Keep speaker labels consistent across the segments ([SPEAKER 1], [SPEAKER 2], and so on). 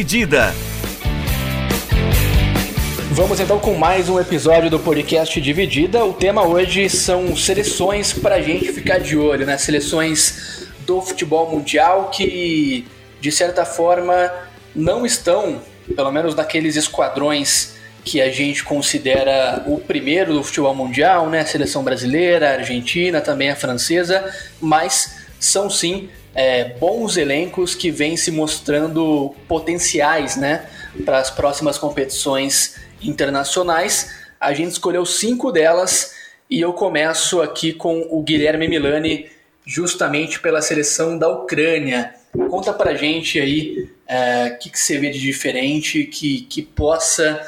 [SPEAKER 1] Dividida.
[SPEAKER 2] Vamos então com mais um episódio do podcast Dividida. O tema hoje são seleções para a gente ficar de olho, né? Seleções do futebol mundial que, de certa forma, não estão, pelo menos naqueles esquadrões que a gente considera o primeiro do futebol mundial, né? A seleção brasileira, a argentina, também a francesa, mas são sim é, bons elencos que vêm se mostrando potenciais né, para as próximas competições internacionais. A gente escolheu cinco delas e eu começo aqui com o Guilherme Milani, justamente pela seleção da Ucrânia. Conta pra gente aí o é, que, que você vê de diferente que, que possa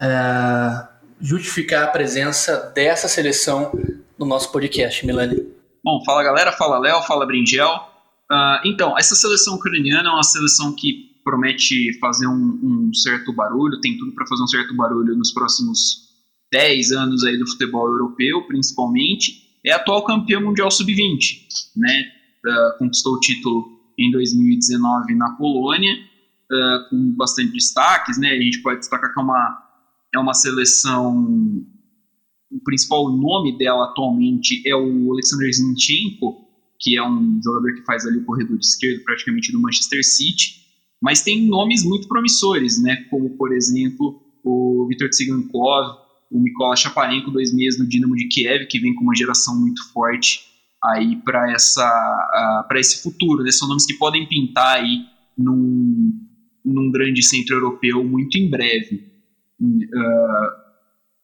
[SPEAKER 2] é, justificar a presença dessa seleção no nosso podcast, Milani.
[SPEAKER 3] Bom, fala galera, fala Léo, fala Brinjel. Uh, então, essa seleção ucraniana é uma seleção que promete fazer um, um certo barulho, tem tudo para fazer um certo barulho nos próximos 10 anos aí do futebol europeu, principalmente. É atual campeã mundial sub-20, né? Uh, conquistou o título em 2019 na Polônia, uh, com bastante destaques, né? A gente pode destacar que é uma, é uma seleção. O principal nome dela atualmente é o Alexander Zinchenko, que é um jogador que faz ali o corredor esquerdo praticamente do Manchester City, mas tem nomes muito promissores, né, como por exemplo o Vitor Tsigankov, o Mikola Chaparenko, dois meses no Dinamo de Kiev, que vem com uma geração muito forte aí para essa para esse futuro, né? São nomes que podem pintar aí num, num grande centro europeu muito em breve. Uh,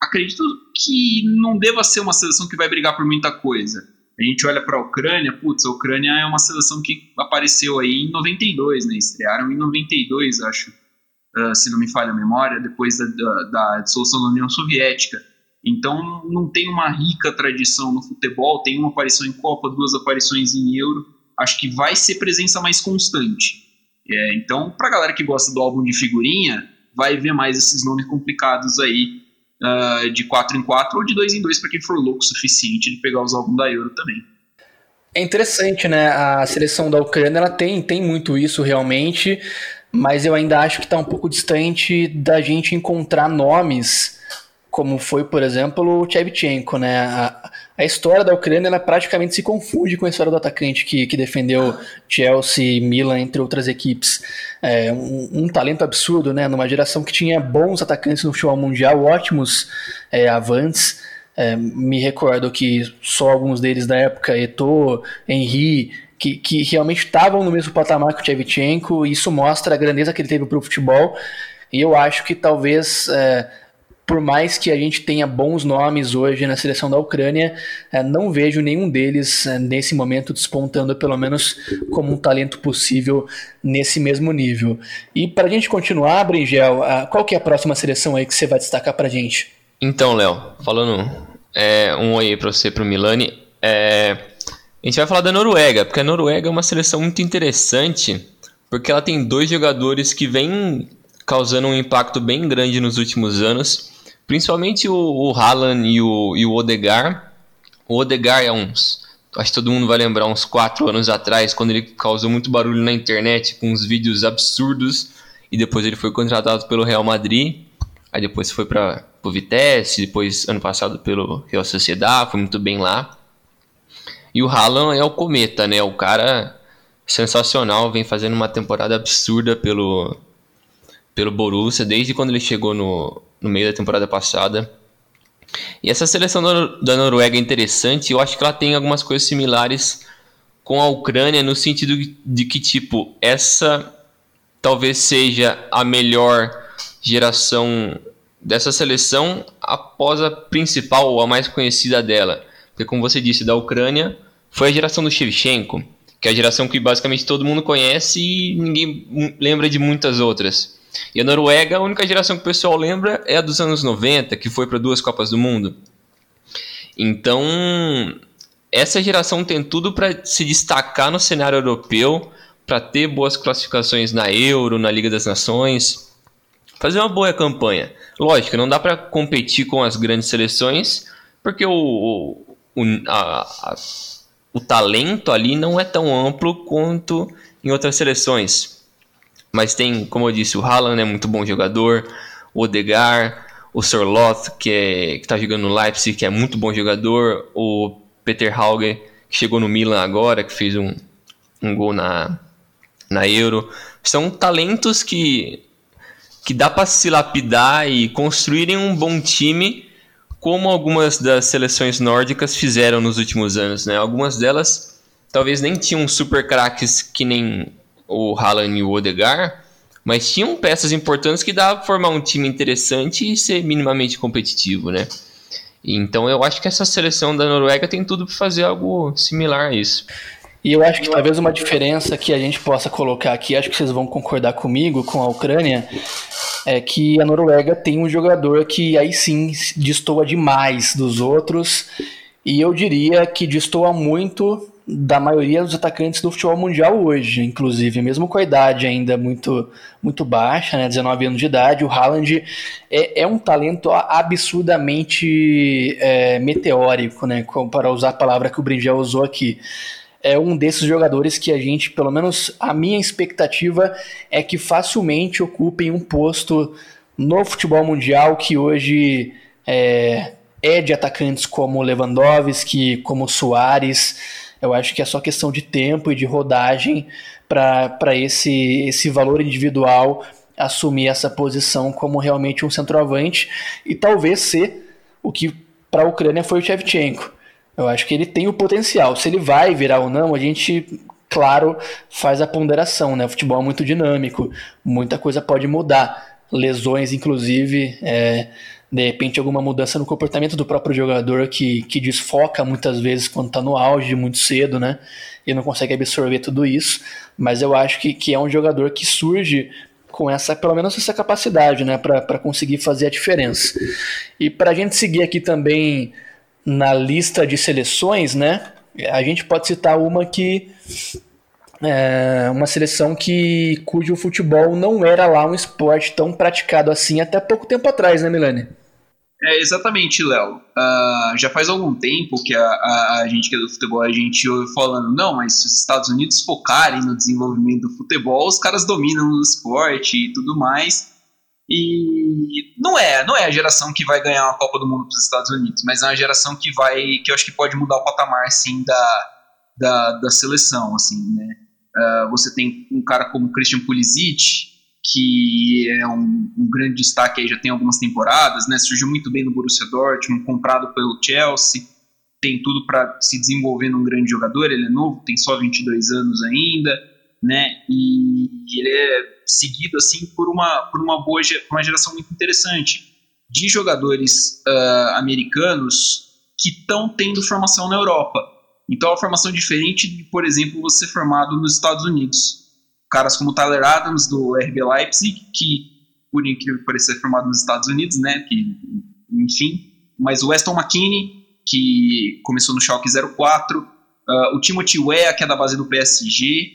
[SPEAKER 3] acredito que não deva ser uma seleção que vai brigar por muita coisa a gente olha para a Ucrânia, putz, a Ucrânia é uma seleção que apareceu aí em 92, né? Estrearam em 92, acho, uh, se não me falha a memória, depois da, da, da, dissolução da União Soviética. Então não tem uma rica tradição no futebol, tem uma aparição em Copa, duas aparições em Euro. Acho que vai ser presença mais constante. É, então, para a galera que gosta do álbum de figurinha, vai ver mais esses nomes complicados aí uh, de 4 em 4 ou de 2 em 2 para quem for louco o suficiente de pegar os álbuns da Euro também.
[SPEAKER 2] É interessante, né? A seleção da Ucrânia ela tem, tem muito isso realmente, mas eu ainda acho que está um pouco distante da gente encontrar nomes como foi, por exemplo, o Shevchenko, né? A, a, história da Ucrânia ela praticamente se confunde com a história do atacante que, que defendeu Chelsea, Milan, entre outras equipes. É, um, um, talento absurdo, né? Numa geração que tinha bons atacantes no futebol mundial, ótimos é, avantes. É, me recordo que só alguns deles da época, Eto'o, Henry, que, que realmente estavam no mesmo patamar que o Shevchenko, e isso mostra a grandeza que ele teve para o futebol. E eu acho que talvez é, por mais que a gente tenha bons nomes hoje na seleção da Ucrânia, eh, não vejo nenhum deles eh, nesse momento despontando, pelo menos como um talento possível nesse mesmo nível. E para a gente continuar, Bringel, qual que é a próxima seleção aí que você vai destacar para a gente?
[SPEAKER 4] Então, Léo, falando é, um oi para você, para o Milani, é, a gente vai falar da Noruega, porque a Noruega é uma seleção muito interessante, porque ela tem dois jogadores que vêm causando um impacto bem grande nos últimos anos Principalmente o, o Haaland e o, e o Odegar. O Odegar é uns. Acho que todo mundo vai lembrar uns 4 anos atrás, quando ele causou muito barulho na internet com uns vídeos absurdos. E depois ele foi contratado pelo Real Madrid. Aí depois foi para o Vitesse. Depois, ano passado, pelo Real Sociedad. Foi muito bem lá. E o Haaland é o cometa, né? O cara sensacional. Vem fazendo uma temporada absurda pelo, pelo Borussia. Desde quando ele chegou no, no meio da temporada passada. E essa seleção da Noruega é interessante, eu acho que ela tem algumas coisas similares com a Ucrânia no sentido de que tipo, essa talvez seja a melhor geração dessa seleção após a principal ou a mais conhecida dela. Porque como você disse, da Ucrânia foi a geração do Shevchenko, que é a geração que basicamente todo mundo conhece e ninguém lembra de muitas outras. E a Noruega, a única geração que o pessoal lembra é a dos anos 90, que foi para duas Copas do Mundo. Então, essa geração tem tudo para se destacar no cenário europeu, para ter boas classificações na Euro, na Liga das Nações, fazer uma boa campanha. Lógico, não dá para competir com as grandes seleções, porque o, o, a, a, o talento ali não é tão amplo quanto em outras seleções. Mas tem, como eu disse, o Haaland é muito bom jogador, o Odegar, o Sorloth, que é, está jogando no Leipzig, que é muito bom jogador, o Peter Hauger, que chegou no Milan agora, que fez um, um gol na, na Euro. São talentos que, que dá para se lapidar e construírem um bom time, como algumas das seleções nórdicas fizeram nos últimos anos. Né? Algumas delas talvez nem tinham super craques que nem o Haaland e o Odegaard, mas tinham peças importantes que dava para formar um time interessante e ser minimamente competitivo, né? Então eu acho que essa seleção da Noruega tem tudo para fazer algo similar a isso.
[SPEAKER 2] E eu acho que talvez uma diferença que a gente possa colocar aqui, acho que vocês vão concordar comigo, com a Ucrânia, é que a Noruega tem um jogador que aí sim destoa demais dos outros, e eu diria que destoa muito da maioria dos atacantes do futebol mundial hoje, inclusive, mesmo com a idade ainda muito, muito baixa, né, 19 anos de idade, o Haaland é, é um talento absurdamente é, meteórico, né, para usar a palavra que o Brinjel usou aqui. É um desses jogadores que a gente, pelo menos a minha expectativa é que facilmente ocupem um posto no futebol mundial que hoje é, é de atacantes como Lewandowski, como Soares, eu acho que é só questão de tempo e de rodagem para esse, esse valor individual assumir essa posição como realmente um centroavante e talvez ser o que para a Ucrânia foi o Shevchenko. Eu acho que ele tem o potencial. Se ele vai virar ou não, a gente, claro, faz a ponderação. Né? O futebol é muito dinâmico, muita coisa pode mudar. Lesões, inclusive, é, de repente alguma mudança no comportamento do próprio jogador que, que desfoca muitas vezes quando está no auge muito cedo, né? E não consegue absorver tudo isso. Mas eu acho que, que é um jogador que surge com essa, pelo menos essa capacidade, né? Para conseguir fazer a diferença. E para a gente seguir aqui também na lista de seleções, né? A gente pode citar uma que é uma seleção que cujo futebol não era lá um esporte tão praticado assim até pouco tempo atrás, né, Milani?
[SPEAKER 3] É, exatamente, Léo. Uh, já faz algum tempo que a, a, a, gente que é do futebol, a gente ouve falando, não, mas se os Estados Unidos focarem no desenvolvimento do futebol, os caras dominam o esporte e tudo mais. E não é, não é a geração que vai ganhar a Copa do Mundo para os Estados Unidos, mas é uma geração que vai, que eu acho que pode mudar o patamar, assim, da, da, da seleção, assim, né? Uh, você tem um cara como Christian Pulisic, que é um, um, grande destaque aí, já tem algumas temporadas, né? Surgiu muito bem no Borussia Dortmund, comprado pelo Chelsea, tem tudo para se desenvolver num grande jogador, ele é novo, tem só 22 anos ainda, né? E ele é seguido assim por uma por uma boa uma geração muito interessante de jogadores uh, americanos que estão tendo formação na Europa. Então, é uma formação diferente de, por exemplo, você formado nos Estados Unidos. Caras como Tyler Adams do RB Leipzig, que por incrível que pareça é formado nos Estados Unidos, né, que enfim, mas o Weston McKinney, que começou no Schalke 04, uh, ah, o Timothy Weah, que é da base do PSG,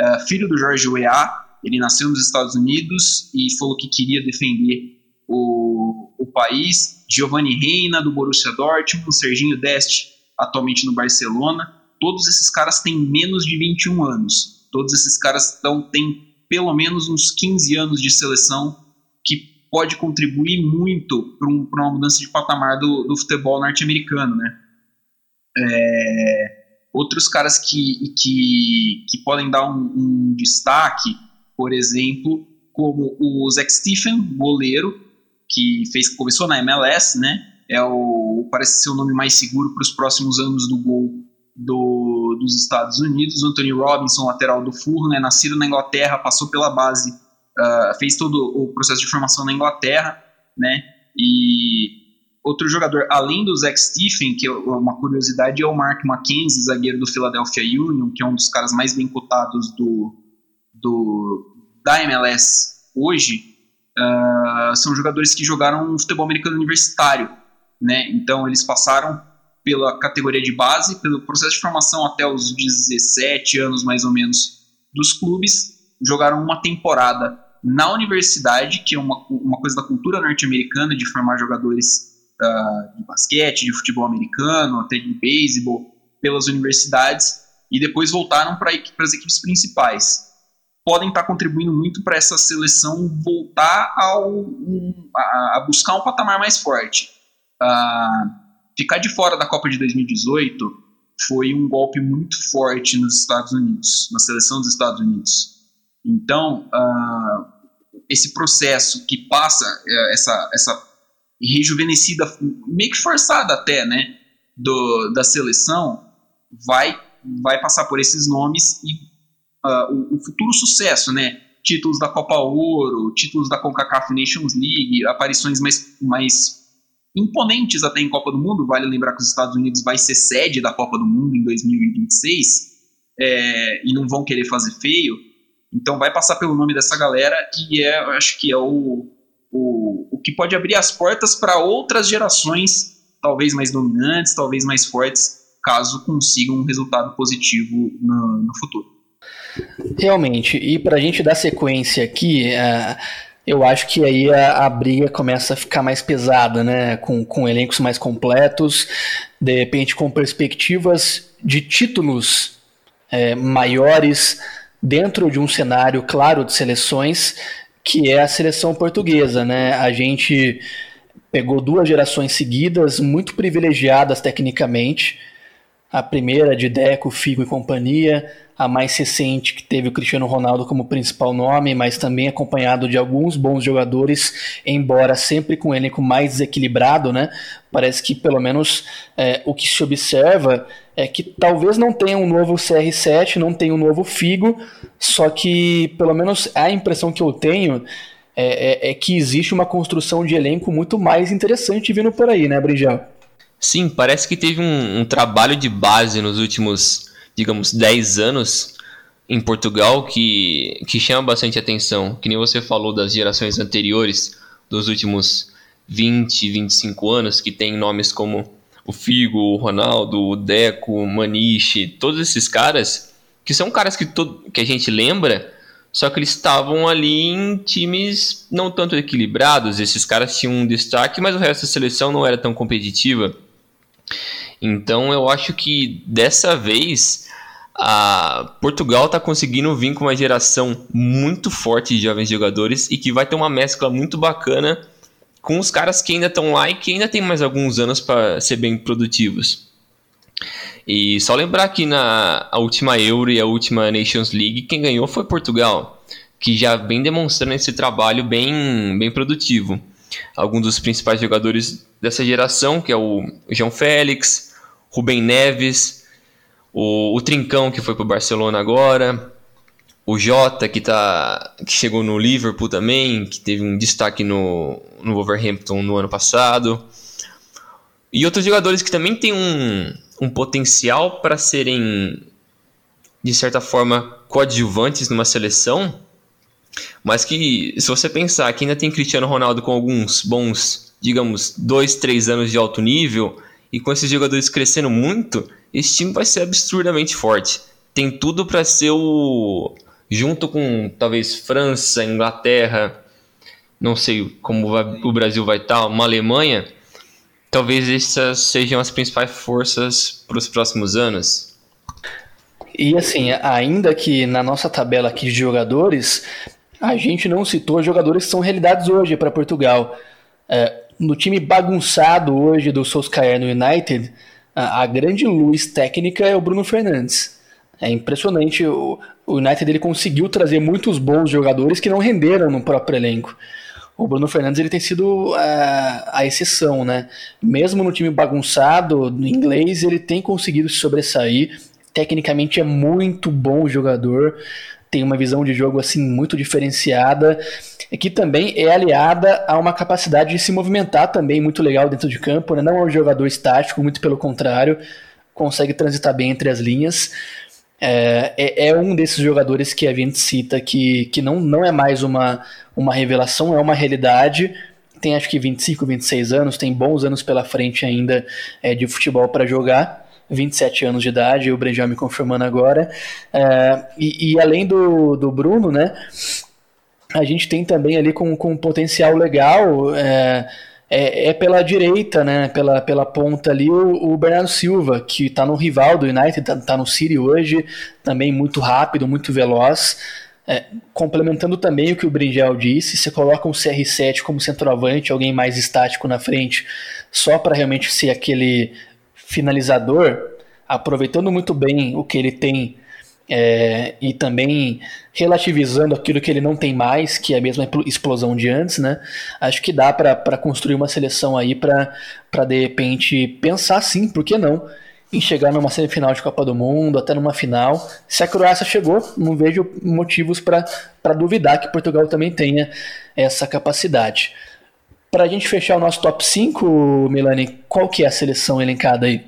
[SPEAKER 3] uh, ah, filho do Jorge Weah, ele nasceu nos Estados Unidos e falou que queria defender o, o país, Giovanni Reina, do Borussia Dortmund, Serginho Deste, atualmente no Barcelona, todos esses caras têm menos de 21 anos. Todos esses caras tão, têm pelo menos uns 15 anos de seleção que pode contribuir muito para um, uma mudança de patamar do, do futebol norte-americano, né? É, outros caras que, que, que podem dar um, um, destaque, por exemplo, como o Zach Stephen, goleiro, que fez, começou na MLS, né? É o, parece ser o nome mais seguro para os próximos anos do gol do, dos Estados Unidos. Anthony Robinson, lateral do Fulham, é nascido na Inglaterra, passou pela base, uh, fez todo o processo de formação na Inglaterra, né? E outro jogador, além do Zach Stephen, que é uma curiosidade, é o Mark McKenzie, zagueiro do Philadelphia Union, que é um dos caras mais bem cotados do, do, da MLS hoje. Uh, são jogadores que jogaram futebol americano universitário, né? Então eles passaram pela categoria de base, pelo processo de formação até os 17 anos mais ou menos dos clubes, jogaram uma temporada na universidade, que é uma, uma coisa da cultura norte-americana de formar jogadores uh, de basquete, de futebol americano, até de beisebol, pelas universidades, e depois voltaram para as equipes principais. Podem estar contribuindo muito para essa seleção voltar ao, um, a, a, buscar um patamar mais forte. Uh, ficar de fora da Copa de 2018 foi um golpe muito forte nos Estados Unidos, na seleção dos Estados Unidos. Então, uh, esse processo que passa uh, essa, essa rejuvenescida, meio que forçada até, né, do, da seleção, vai, vai passar por esses nomes e uh, o, o, futuro sucesso, né, títulos da Copa Ouro, títulos da CONCACAF Nations League, aparições mais, mais imponentes até em Copa do Mundo, vale lembrar que os Estados Unidos vai ser sede da Copa do Mundo em 2026, é, e não vão querer fazer feio, então vai passar pelo nome dessa galera e é, acho que é o, o, o que pode abrir as portas para outras gerações, talvez mais dominantes, talvez mais fortes, caso consigam um resultado positivo no, no futuro.
[SPEAKER 2] Realmente, e para a gente dar sequência aqui, uh, eu acho que aí a, a, briga começa a ficar mais pesada, né? Com, com elencos mais completos, de repente com perspectivas de títulos é, maiores dentro de um cenário claro de seleções, que é a seleção portuguesa, né? A gente pegou duas gerações seguidas, muito privilegiadas tecnicamente. A primeira de Deco, Figo e companhia, a mais recente que teve o Cristiano Ronaldo como principal nome, mas também acompanhado de alguns bons jogadores, embora sempre com um elenco mais desequilibrado, né? Parece que pelo menos é, o que se observa é que talvez não tenha um novo CR7, não tenha um novo Figo, só que pelo menos a impressão que eu tenho é, é, é que existe uma construção de elenco muito mais interessante vindo por aí, né, Brinjel?
[SPEAKER 4] Sim, parece que teve um, um trabalho de base nos últimos, digamos, 10 anos em Portugal que, que chama bastante atenção. Que nem você falou das gerações anteriores, dos últimos 20, 25 anos, que tem nomes como o Figo, o Ronaldo, o Deco, o Maniche, todos esses caras, que são caras que, todo, que a gente lembra, só que eles estavam ali em times não tanto equilibrados, esses caras tinham um destaque, mas o resto da seleção não era tão competitiva. Então eu acho que dessa vez a Portugal está conseguindo vir com uma geração muito forte de jovens jogadores e que vai ter uma mescla muito bacana com os caras que ainda estão lá e que ainda tem mais alguns anos para ser bem produtivos. E só lembrar que na última Euro e a última Nations League, quem ganhou foi Portugal, que já vem demonstrando esse trabalho bem, bem produtivo. Alguns dos principais jogadores dessa geração, que é o João Félix, Rubem Neves, o, o Trincão, que foi para o Barcelona agora, o Jota, que, tá, que chegou no Liverpool também, que teve um destaque no, no Wolverhampton no ano passado. E outros jogadores que também têm um, um potencial para serem, de certa forma, coadjuvantes numa seleção, mas que, se você pensar que ainda tem Cristiano Ronaldo com alguns bons, digamos, dois, três anos de alto nível, e com esses jogadores crescendo muito, esse time vai ser absurdamente forte. Tem tudo para ser o junto com talvez França, Inglaterra, não sei como vai, o Brasil vai estar, uma Alemanha, talvez essas sejam as principais forças para os próximos anos.
[SPEAKER 2] E assim, ainda que na nossa tabela aqui de jogadores, a gente não citou jogadores que são realidades hoje para Portugal. É, no time bagunçado hoje do Solskjaer no United, a, a grande luz técnica é o Bruno Fernandes. É impressionante. O, o United ele conseguiu trazer muitos bons jogadores que não renderam no próprio elenco. O Bruno Fernandes ele tem sido a, é, a exceção, né? Mesmo no time bagunçado, no inglês, ele tem conseguido se sobressair. Tecnicamente é muito bom jogador, tem uma visão de jogo assim muito diferenciada, que também é aliada a uma capacidade de se movimentar também muito legal dentro de campo. Né? Não é um jogador estático, muito pelo contrário, consegue transitar bem entre as linhas. É, é, é, um desses jogadores que a gente cita que, que não, não é mais uma, uma revelação, é uma realidade. tem acho que 25, 26 anos, tem bons anos pela frente ainda é, de futebol para jogar. 27 anos de idade, o Brejão me confirmando agora. É, e, e, além do, do Bruno, né? A gente tem também ali com, com um potencial legal. É, é, é, pela direita, né? Pela, pela ponta ali, o, o Bernardo Silva, que está no rival do United, está tá no City hoje, também muito rápido, muito veloz. É, complementando também o que o Bringel disse, você coloca um CR7 como centroavante, alguém mais estático na frente, só para realmente ser aquele finalizador, aproveitando muito bem o que ele tem é, e também relativizando aquilo que ele não tem mais, que é a mesma explosão de antes, né? Acho que dá para construir uma seleção aí para de repente pensar sim, por que não? Em chegar numa semifinal de Copa do Mundo, até numa final. Se a Croácia chegou, não vejo motivos para duvidar que Portugal também tenha essa capacidade. Para a gente fechar o nosso top 5, Milani, qual que é a seleção elencada aí?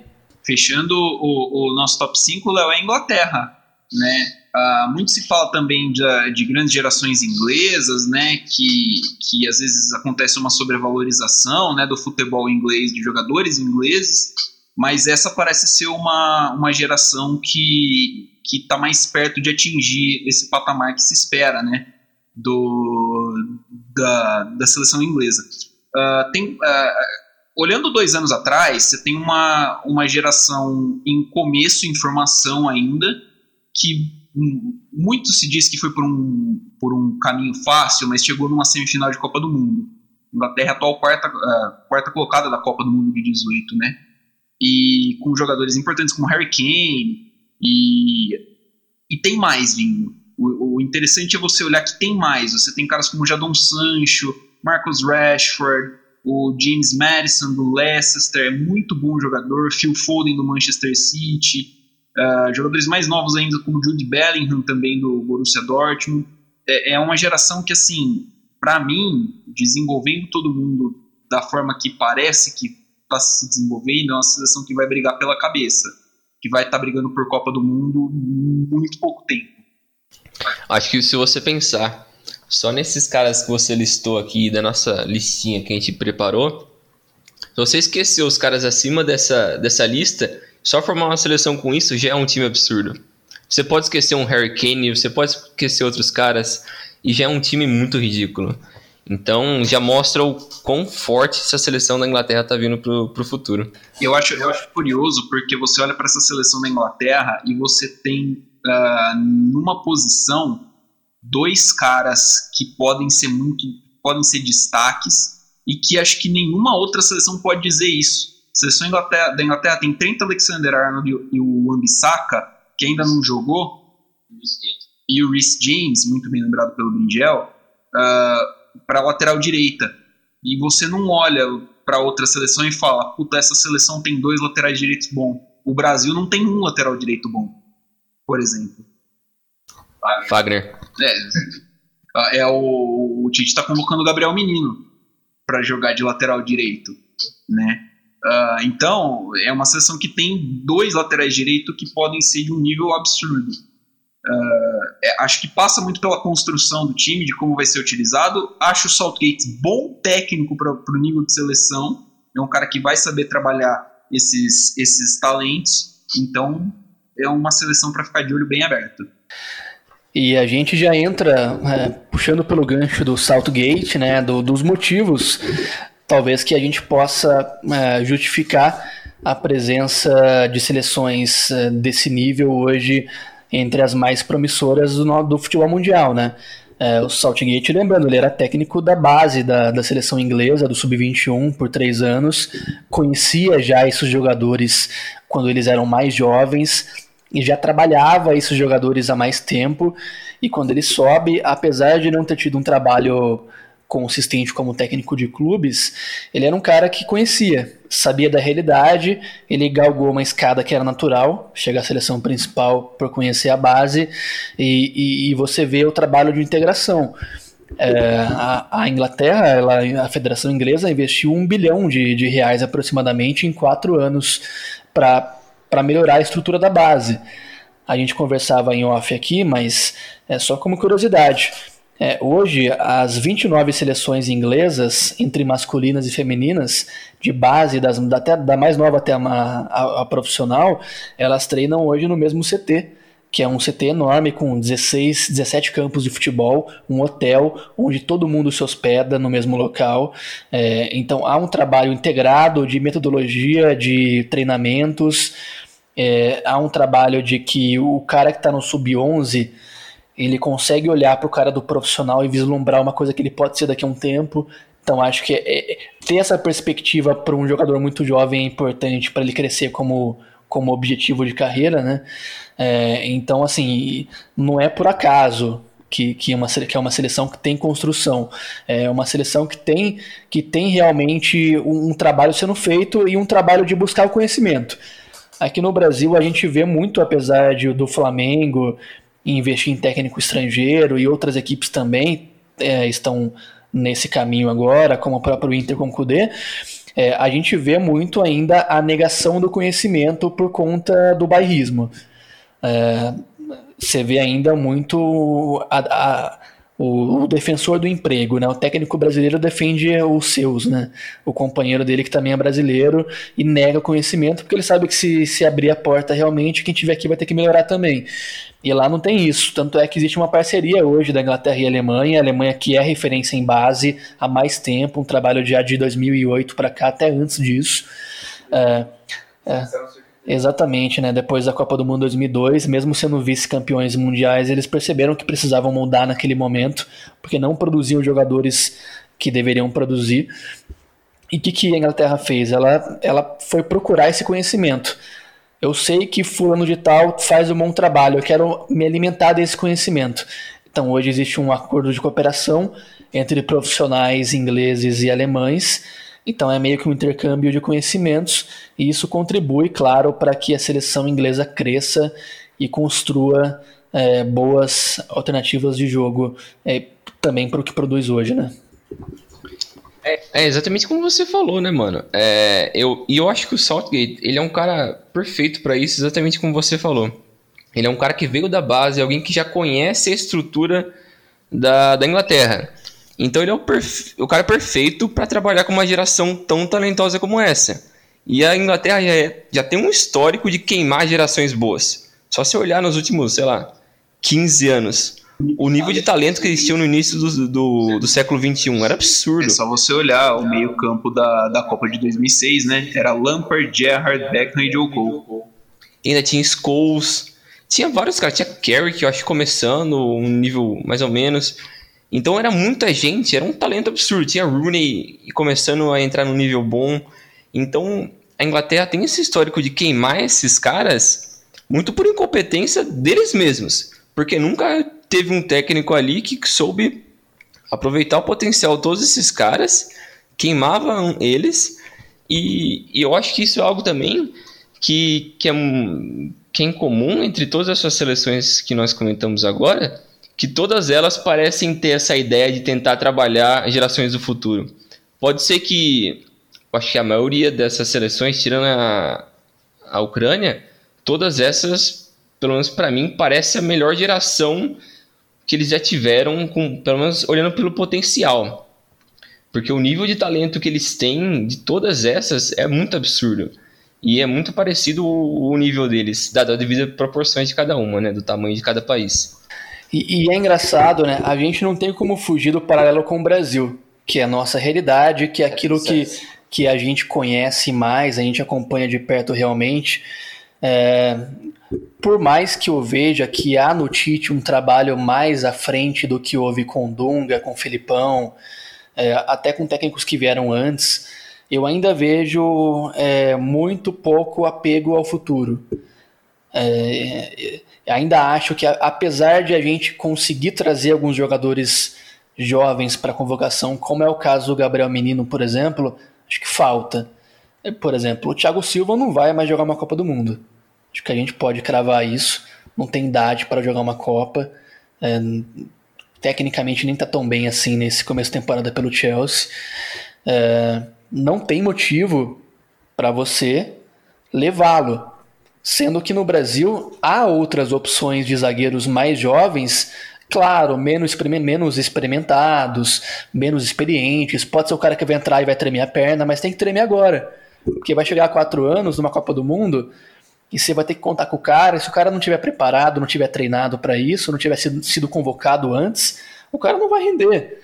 [SPEAKER 3] Fechando o, o nosso top 5, Léo, é a Inglaterra né? Uh, muito se fala também de, de, grandes gerações inglesas, né, que, que às vezes acontece uma sobrevalorização né, do futebol inglês, de jogadores ingleses, mas essa parece ser uma, uma geração que está mais perto de atingir esse patamar que se espera né, do, da, da seleção inglesa. Uh, tem, uh, olhando dois anos atrás, você tem uma, uma geração em começo em formação ainda, que muito se diz que foi por um, por um caminho fácil, mas chegou numa semifinal de Copa do Mundo. Inglaterra é atual quarta, uh, quarta colocada da Copa do Mundo de 18, né? E com jogadores importantes como Harry Kane e, e tem mais vindo. O, o, interessante é você olhar que tem mais. Você tem caras como Jadon Sancho, Marcus Rashford, o James Madison do Leicester, é muito bom jogador, Phil Foden do Manchester City, Uh, jogadores mais novos ainda, como Jude Bellingham, também do Borussia Dortmund. É, é uma geração que, assim, para mim, desenvolvendo todo mundo da forma que parece que está se desenvolvendo, é uma seleção que vai brigar pela cabeça, que vai estar tá brigando por Copa do Mundo muito pouco tempo.
[SPEAKER 4] Acho que se você pensar só nesses caras que você listou aqui da nossa listinha que a gente preparou, se você esqueceu os caras acima dessa, dessa lista, só formar uma seleção com isso já é um time absurdo. Você pode esquecer um Harry Kane, você pode esquecer outros caras, e já é um time muito ridículo. Então já mostra o quão forte essa seleção da Inglaterra está vindo pro, pro futuro.
[SPEAKER 3] Eu acho, eu acho curioso porque você olha para essa seleção da Inglaterra e você tem uh, numa posição dois caras que podem ser muito podem ser destaques e que acho que nenhuma outra seleção pode dizer isso. A seleção Inglaterra, da Inglaterra tem Trent Alexander-Arnold e o Wan-Bissaka, que ainda não jogou, e o Rhys James, muito bem lembrado pelo Bringel, uh, ah, para a lateral direita. E você não olha para outra seleção e fala, puta, essa seleção tem dois laterais direitos bons. O Brasil não tem um lateral direito bom, por exemplo.
[SPEAKER 4] Fagner.
[SPEAKER 3] É, é o, o Tite está convocando o Gabriel Menino para jogar de lateral direito, né? Uh, então, é uma seleção que tem dois laterais direito que podem ser de um nível absurdo. Uh, é, acho que passa muito pela construção do time, de como vai ser utilizado. Acho o Saltgate bom técnico para o nível de seleção. É um cara que vai saber trabalhar esses, esses talentos. Então, é uma seleção para ficar de olho bem aberto.
[SPEAKER 2] E a gente já entra é, puxando pelo gancho do Saltgate, né, do, dos motivos talvez que a gente possa é, justificar a presença de seleções é, desse nível hoje entre as mais promissoras do, do futebol mundial, né? É, o Saltgate, lembrando, ele era técnico da base da, da seleção inglesa, do Sub-21, por três anos, conhecia já esses jogadores quando eles eram mais jovens e já trabalhava esses jogadores há mais tempo. E quando ele sobe, apesar de não ter tido um trabalho consistente como técnico de clubes, ele era um cara que conhecia, sabia da realidade, ele galgou uma escada que era natural, chega à seleção principal por conhecer a base, e, e, e você vê o trabalho de integração. É, a, a, Inglaterra, ela, a Federação Inglesa investiu um bilhão de, de reais aproximadamente em quatro anos para melhorar a estrutura da base. A gente conversava em off aqui, mas é só como curiosidade É, hoje, as 29 seleções inglesas, entre masculinas e femininas, de base, das, até, da mais nova até a, a, a profissional, elas treinam hoje no mesmo CT que é um CT enorme com 16, 17 campos de futebol, um hotel onde todo mundo se hospeda no mesmo local. É, então há um trabalho integrado de metodologia, de treinamentos, é, há um trabalho de que o cara que está no sub-11 ele consegue olhar para o cara do profissional e vislumbrar uma coisa que ele pode ser daqui a um tempo. Então acho que é, é ter essa perspectiva para um jogador muito jovem é importante para ele crescer como, como objetivo de carreira, né? É, então, assim, não é por acaso que, que, é uma, que é uma seleção que tem construção. É uma seleção que tem, que tem realmente um, um trabalho sendo feito e um trabalho de buscar o conhecimento. Aqui no Brasil a gente vê muito, apesar de, do Flamengo investir em técnico estrangeiro e outras equipes também é, estão nesse caminho agora, como o próprio Inter com o Kudê, é, a gente vê muito ainda a negação do conhecimento por conta do bairrismo. É, você vê ainda muito a, o, o, defensor do emprego, né? O técnico brasileiro defende os seus, né? O companheiro dele que também é brasileiro e nega o conhecimento porque ele sabe que se, se abrir a porta realmente, quem tiver aqui vai ter que melhorar também. E lá não tem isso. Tanto é que existe uma parceria hoje da Inglaterra e Alemanha. A Alemanha que é referência em base há mais tempo, um trabalho já de 2008 para cá, até antes disso. É, é. Exatamente, né? Depois da Copa do Mundo 2002, mesmo sendo vice-campeões mundiais, eles perceberam que precisavam mudar naquele momento, porque não produziam jogadores que deveriam produzir. E o que, que a Inglaterra fez? Ela, ela foi procurar esse conhecimento. Eu sei que fulano de tal faz um bom trabalho, eu quero me alimentar desse conhecimento. Então hoje existe um acordo de cooperação entre profissionais ingleses e alemães então é meio que um intercâmbio de conhecimentos e isso contribui, claro, para que a seleção inglesa cresça e construa é, boas alternativas de jogo é, também para o que produz hoje, né?
[SPEAKER 4] É, é, exatamente como você falou, né, mano? É, eu, e eu acho que o Southgate, ele é um cara perfeito para isso, exatamente como você falou. Ele é um cara que veio da base, alguém que já conhece a estrutura da, da Inglaterra. Então ele é o, o cara perfeito para trabalhar com uma geração tão talentosa como essa. E a Inglaterra já, é, já tem um histórico de queimar gerações boas. Só se olhar nos últimos, sei lá, 15 anos. O nível de talento que eles tinham no início do, do, do século XXI era absurdo. É
[SPEAKER 3] só você olhar o meio-campo da, da Copa de 2006, né? Era Lampard, Gerrard, Beckham e Joe Cole.
[SPEAKER 4] Ainda tinha Scholes. Tinha vários caras. Tinha Carrick, eu acho, começando, um nível mais ou menos. Então era muita gente, era um talento absurdo. Tinha Rooney começando a entrar no nível bom. Então a Inglaterra tem esse histórico de queimar esses caras muito por incompetência deles mesmos. Porque nunca teve um técnico ali que soube aproveitar o potencial de todos esses caras, queimavam eles. E, e eu acho que isso é algo também que, que, é, que é incomum entre todas essas seleções que nós comentamos agora que todas elas parecem ter essa ideia de tentar trabalhar gerações do futuro. Pode ser que, acho que a maioria dessas seleções, tirando a, a Ucrânia, todas essas, pelo menos para mim, parece a melhor geração que eles já tiveram, com, pelo menos olhando pelo potencial. Porque o nível de talento que eles têm de todas essas é muito absurdo. E é muito parecido o, nível deles, dada a devida proporções de cada uma, né, do tamanho de cada país.
[SPEAKER 2] E, e, é engraçado, né? A gente não tem como fugir do paralelo com o Brasil, que é a nossa realidade, que é aquilo que, que a gente conhece mais, a gente acompanha de perto realmente. É, por mais que eu veja que há no Tite um trabalho mais à frente do que houve com Dunga, com Filipão, é, até com técnicos que vieram antes, eu ainda vejo é, muito pouco apego ao futuro. É, ainda acho que, apesar de a gente conseguir trazer alguns jogadores jovens para a convocação, como é o caso do Gabriel Menino, por exemplo, acho que falta. É, por exemplo, o Thiago Silva não vai mais jogar uma Copa do Mundo. Acho que a gente pode cravar isso. Não tem idade para jogar uma Copa. É, tecnicamente nem está tão bem assim nesse começo de temporada pelo Chelsea. É, não tem motivo para você levá-lo. Sendo que no Brasil há outras opções de zagueiros mais jovens Claro, menos, menos experimentados, menos experientes. Pode ser o cara que vai entrar e vai tremer a perna, mas tem que tremer agora. Porque vai chegar a quatro anos numa Copa do Mundo e você vai ter que contar com o cara. Se o cara não tiver preparado, não tiver treinado para isso, não tiver sido, sido, convocado antes, o cara não vai render.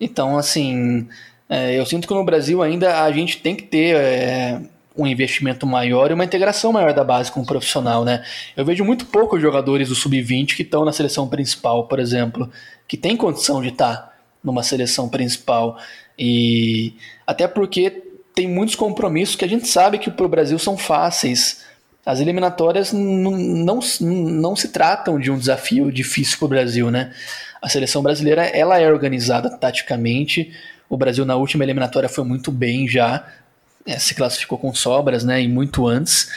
[SPEAKER 2] Então, assim, é, eu sinto que no Brasil ainda a gente tem que ter é, um investimento maior e uma integração maior da base com o profissional, né? Eu vejo muito poucos jogadores do sub-20 que estão na seleção principal, por exemplo, que tem condição de estar tá numa seleção principal. E até porque tem muitos compromissos que a gente sabe que para o Brasil são fáceis. As eliminatórias não, não, não se tratam de um desafio difícil para o Brasil, né? A seleção brasileira ela é organizada taticamente. O Brasil na última eliminatória foi muito bem já, é, se classificou com sobras, né, e muito antes.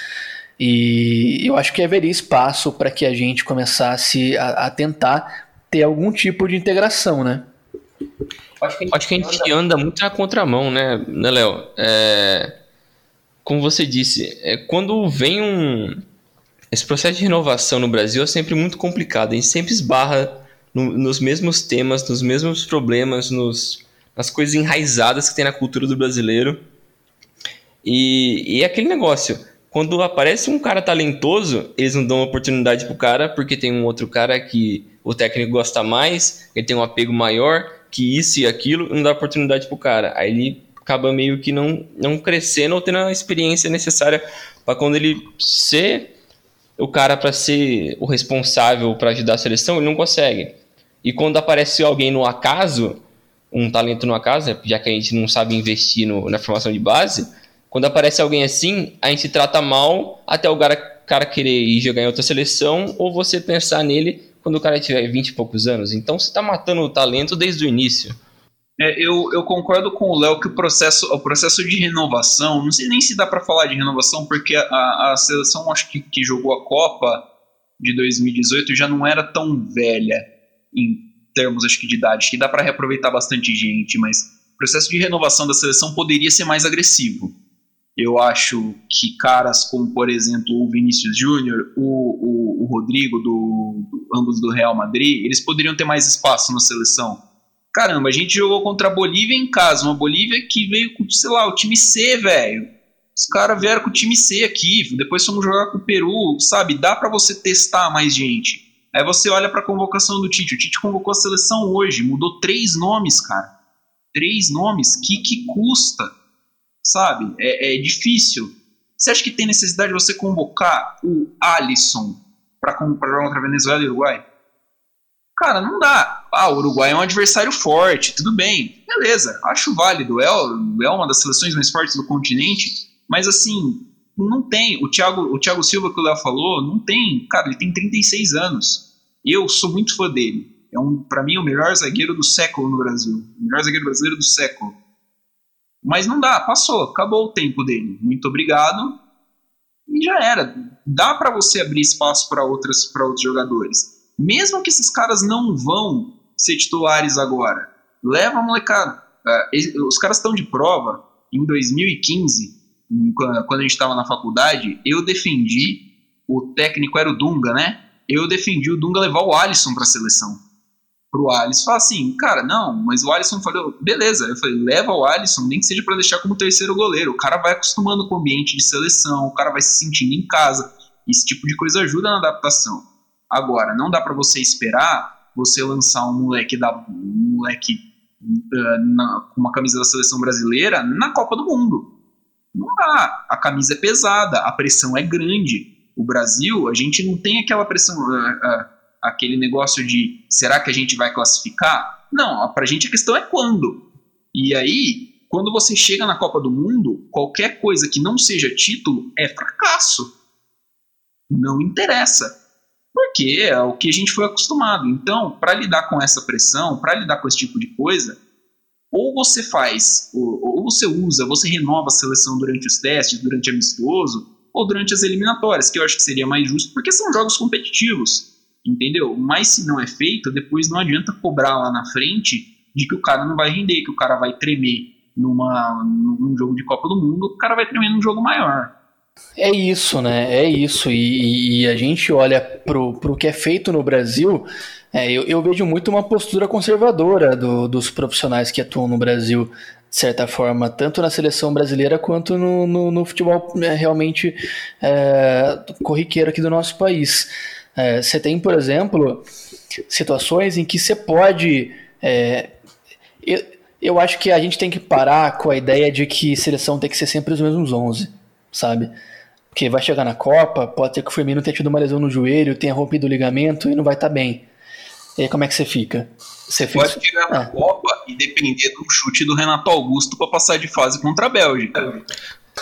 [SPEAKER 2] E eu acho que haveria espaço para que a gente começasse a, a, tentar ter algum tipo de integração, né?
[SPEAKER 4] Acho que a gente, acho que a gente anda muito na contramão, né, né Léo? É, como você disse, é, quando vem um. Esse processo de renovação no Brasil é sempre muito complicado, a gente sempre esbarra no, nos mesmos temas, nos mesmos problemas, nos, nas coisas enraizadas que tem na cultura do brasileiro. E, e é aquele negócio, quando aparece um cara talentoso, eles não dão oportunidade pro cara, porque tem um outro cara que o técnico gosta mais, ele tem um apego maior, que isso e aquilo, não dá oportunidade pro cara. Aí ele acaba meio que não, não crescendo ou tendo a experiência necessária para quando ele ser o cara para ser o responsável para ajudar a seleção, ele não consegue. E quando aparece alguém no acaso, um talento no acaso, já que a gente não sabe investir no, na formação de base, quando aparece alguém assim, a gente trata mal até o cara, cara querer ir jogar em outra seleção ou você pensar nele quando o cara tiver 20 e poucos anos. Então você está matando o talento desde o início.
[SPEAKER 3] É, eu, eu, concordo com o Léo que o processo, o processo de renovação, não sei nem se dá para falar de renovação, porque a, a seleção acho que, que jogou a Copa de 2018 já não era tão velha em termos acho que de idade, acho que dá para reaproveitar bastante gente, mas o processo de renovação da seleção poderia ser mais agressivo. Eu acho que caras como, por exemplo, o Vinícius Júnior, o, o, o, Rodrigo, do, do, ambos do Real Madrid, eles poderiam ter mais espaço na seleção. Caramba, a gente jogou contra a Bolívia em casa, uma Bolívia que veio com, sei lá, o time C, velho. Os caras vieram com o time C aqui, depois fomos jogar com o Peru, sabe? Dá para você testar mais gente. Aí você olha para a convocação do Tite. O Tite convocou a seleção hoje, mudou três nomes, cara. Três nomes. Que que custa? Sabe? É, é difícil. Você acha que tem necessidade de você convocar o Alisson para jogar contra a Venezuela e Uruguai? Cara, não dá. Ah, o Uruguai é um adversário forte, tudo bem. Beleza, acho válido. É, é uma das seleções mais fortes do continente, mas assim, não tem. O Thiago, o Thiago Silva que o Léo falou, não tem. Cara, ele tem 36 anos. Eu sou muito fã dele. É um, para mim, o melhor zagueiro do século no Brasil. O melhor zagueiro brasileiro do século. Mas não dá, passou, acabou o tempo dele. Muito obrigado. E já era. Dá para você abrir espaço para outros, jogadores. Mesmo que esses caras não vão ser titulares agora, leva a molecada. Uh, os caras estão de prova. Em 2015, quando a gente estava na faculdade, eu defendi. O técnico era o Dunga, né? Eu defendi o Dunga levar o Alisson para a seleção pro Alisson. Fala assim, cara, não, mas o Alisson falou, beleza. Eu falei, leva o Alisson, nem que seja para deixar como terceiro goleiro. O cara vai acostumando com o ambiente de seleção, o cara vai se sentindo em casa. Esse tipo de coisa ajuda na adaptação. Agora, não dá para você esperar você lançar um moleque da um moleque uh, com uma camisa da seleção brasileira na Copa do Mundo. Não dá. A camisa é pesada, a pressão é grande. O Brasil, a gente não tem aquela pressão. Uh, uh, aquele negócio de será que a gente vai classificar? Não, pra gente a questão é quando. E aí, quando você chega na Copa do Mundo, qualquer coisa que não seja título é fracasso. Não interessa. Porque é o que a gente foi acostumado. Então, para lidar com essa pressão, para lidar com esse tipo de coisa, ou você faz, ou, ou, você usa, você renova a seleção durante os testes, durante amistoso, ou durante as eliminatórias, que eu acho que seria mais justo, porque são jogos competitivos entendeu? Mas se não é feito, depois não adianta cobrar lá na frente de que o cara não vai render, que o cara vai tremer numa, num jogo de Copa do Mundo, o cara vai tremer num jogo maior.
[SPEAKER 2] É isso, né? É isso. E, e a gente olha pro, pro que é feito no Brasil, é, eu, eu, vejo muito uma postura conservadora do, dos profissionais que atuam no Brasil, de certa forma, tanto na seleção brasileira quanto no, no, no futebol é, realmente é, corriqueiro aqui do nosso país. É, você tem, por exemplo, situações em que você pode. É, eu, eu acho que a gente tem que parar com a ideia de que seleção tem que ser sempre os mesmos 11, sabe? Porque vai chegar na Copa, pode ser que o Firmino tenha tido uma lesão no joelho, tenha rompido o ligamento e não vai estar tá bem. E aí como é que você fica? Você
[SPEAKER 3] pode fica... chegar na ah. Copa e depender do chute do Renato Augusto para passar de fase contra a Bélgica.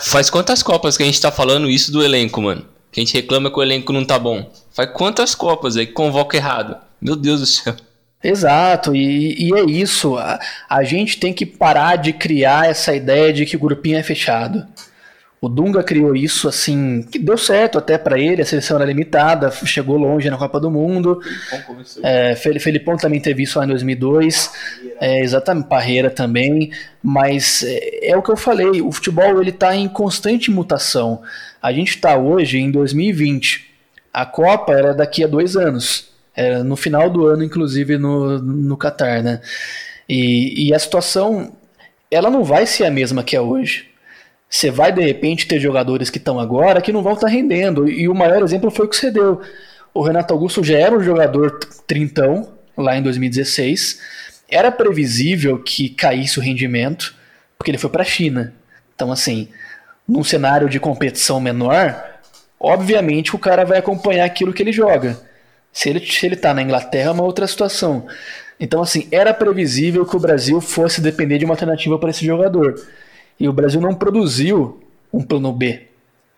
[SPEAKER 4] Faz quantas Copas que a gente tá falando isso do elenco, mano? Que a gente reclama que o elenco não tá bom. Faz quantas Copas aí que convoca errado? Meu Deus do céu.
[SPEAKER 2] Exato, e, e é isso. A, a gente tem que parar de criar essa ideia de que o grupinho é fechado. O Dunga criou isso assim, que deu certo até para ele, a seleção era limitada, chegou longe na Copa do Mundo. É, Felipão também teve isso lá em 2002, é, exatamente, Parreira também, mas é, é, o que eu falei, o futebol ele está em constante mutação. A gente está hoje em 2020, a Copa era daqui a dois anos, era no final do ano, inclusive no, no Qatar, né? E, e a situação, ela não vai ser a mesma que é hoje. Você vai de repente ter jogadores que estão agora que não vão estar tá rendendo. E o maior exemplo foi o que você deu. O Renato Augusto já era um jogador trintão lá em 2016. Era previsível que caísse o rendimento, porque ele foi para a China. Então, assim, num cenário de competição menor, obviamente o cara vai acompanhar aquilo que ele joga. Se ele, se ele tá na Inglaterra, é uma outra situação. Então, assim, era previsível que o Brasil fosse depender de uma alternativa para esse jogador. E o Brasil não produziu um plano B.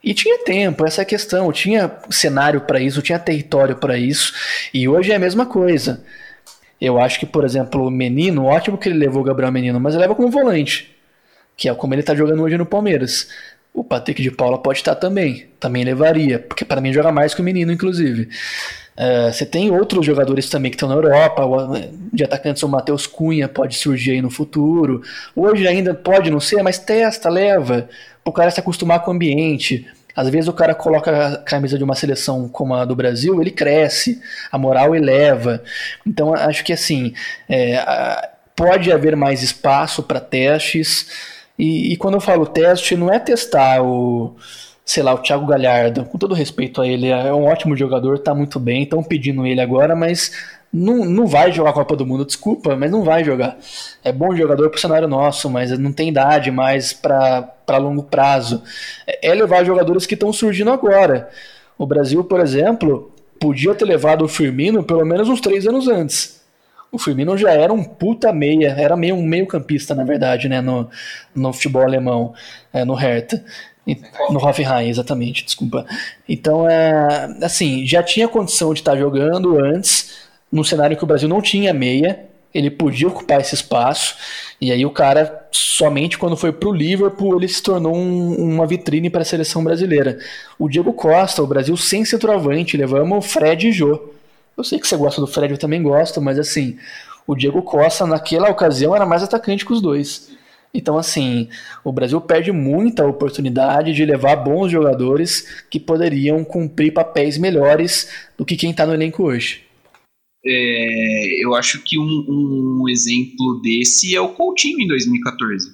[SPEAKER 2] E tinha tempo, essa é a questão. Tinha cenário para isso, tinha território para isso. E hoje é a mesma coisa. Eu acho que, por exemplo, o Menino, ótimo que ele levou o Gabriel Menino, mas ele leva como volante, que é como ele está jogando hoje no Palmeiras. O Patrick de Paula pode estar também, também levaria, porque para mim joga mais que o Menino, inclusive. Uh, você tem outros jogadores também que estão na Europa, de atacantes o Matheus Cunha pode surgir aí no futuro. Hoje ainda pode não ser, mas testa, leva, o cara se acostumar com o ambiente. Às vezes o cara coloca a camisa de uma seleção como a do Brasil, ele cresce, a moral eleva. Então acho que assim, é, pode haver mais espaço para testes. E, e quando eu falo teste, não é testar o sei lá, o Thiago Galhardo, com todo respeito a ele, é um ótimo jogador, tá muito bem, estão pedindo ele agora, mas não, não vai jogar a Copa do Mundo, desculpa, mas não vai jogar. É bom jogador pro cenário nosso, mas não tem idade mais para longo prazo. É, é levar jogadores que estão surgindo agora. O Brasil, por exemplo, podia ter levado o Firmino pelo menos uns três anos antes. O Firmino já era um puta meia, era meio um meio campista, na verdade, né, no, no futebol alemão, é, no Hertha. No Hoffenheim, exatamente, desculpa. Então, é, assim, já tinha condição de estar jogando antes, num cenário que o Brasil não tinha meia, ele podia ocupar esse espaço, e aí o cara, somente quando foi pro Liverpool, ele se tornou um, uma vitrine para a seleção brasileira. O Diego Costa, o Brasil sem centroavante, levamos o Fred e Jô. Eu sei que você gosta do Fred, eu também gosto, mas assim, o Diego Costa naquela ocasião era mais atacante que os dois. Então, assim, o Brasil perde muita oportunidade de levar bons jogadores que poderiam cumprir papéis melhores do que quem está no elenco hoje.
[SPEAKER 3] É, eu acho que um, um, exemplo desse é o Coutinho em 2014.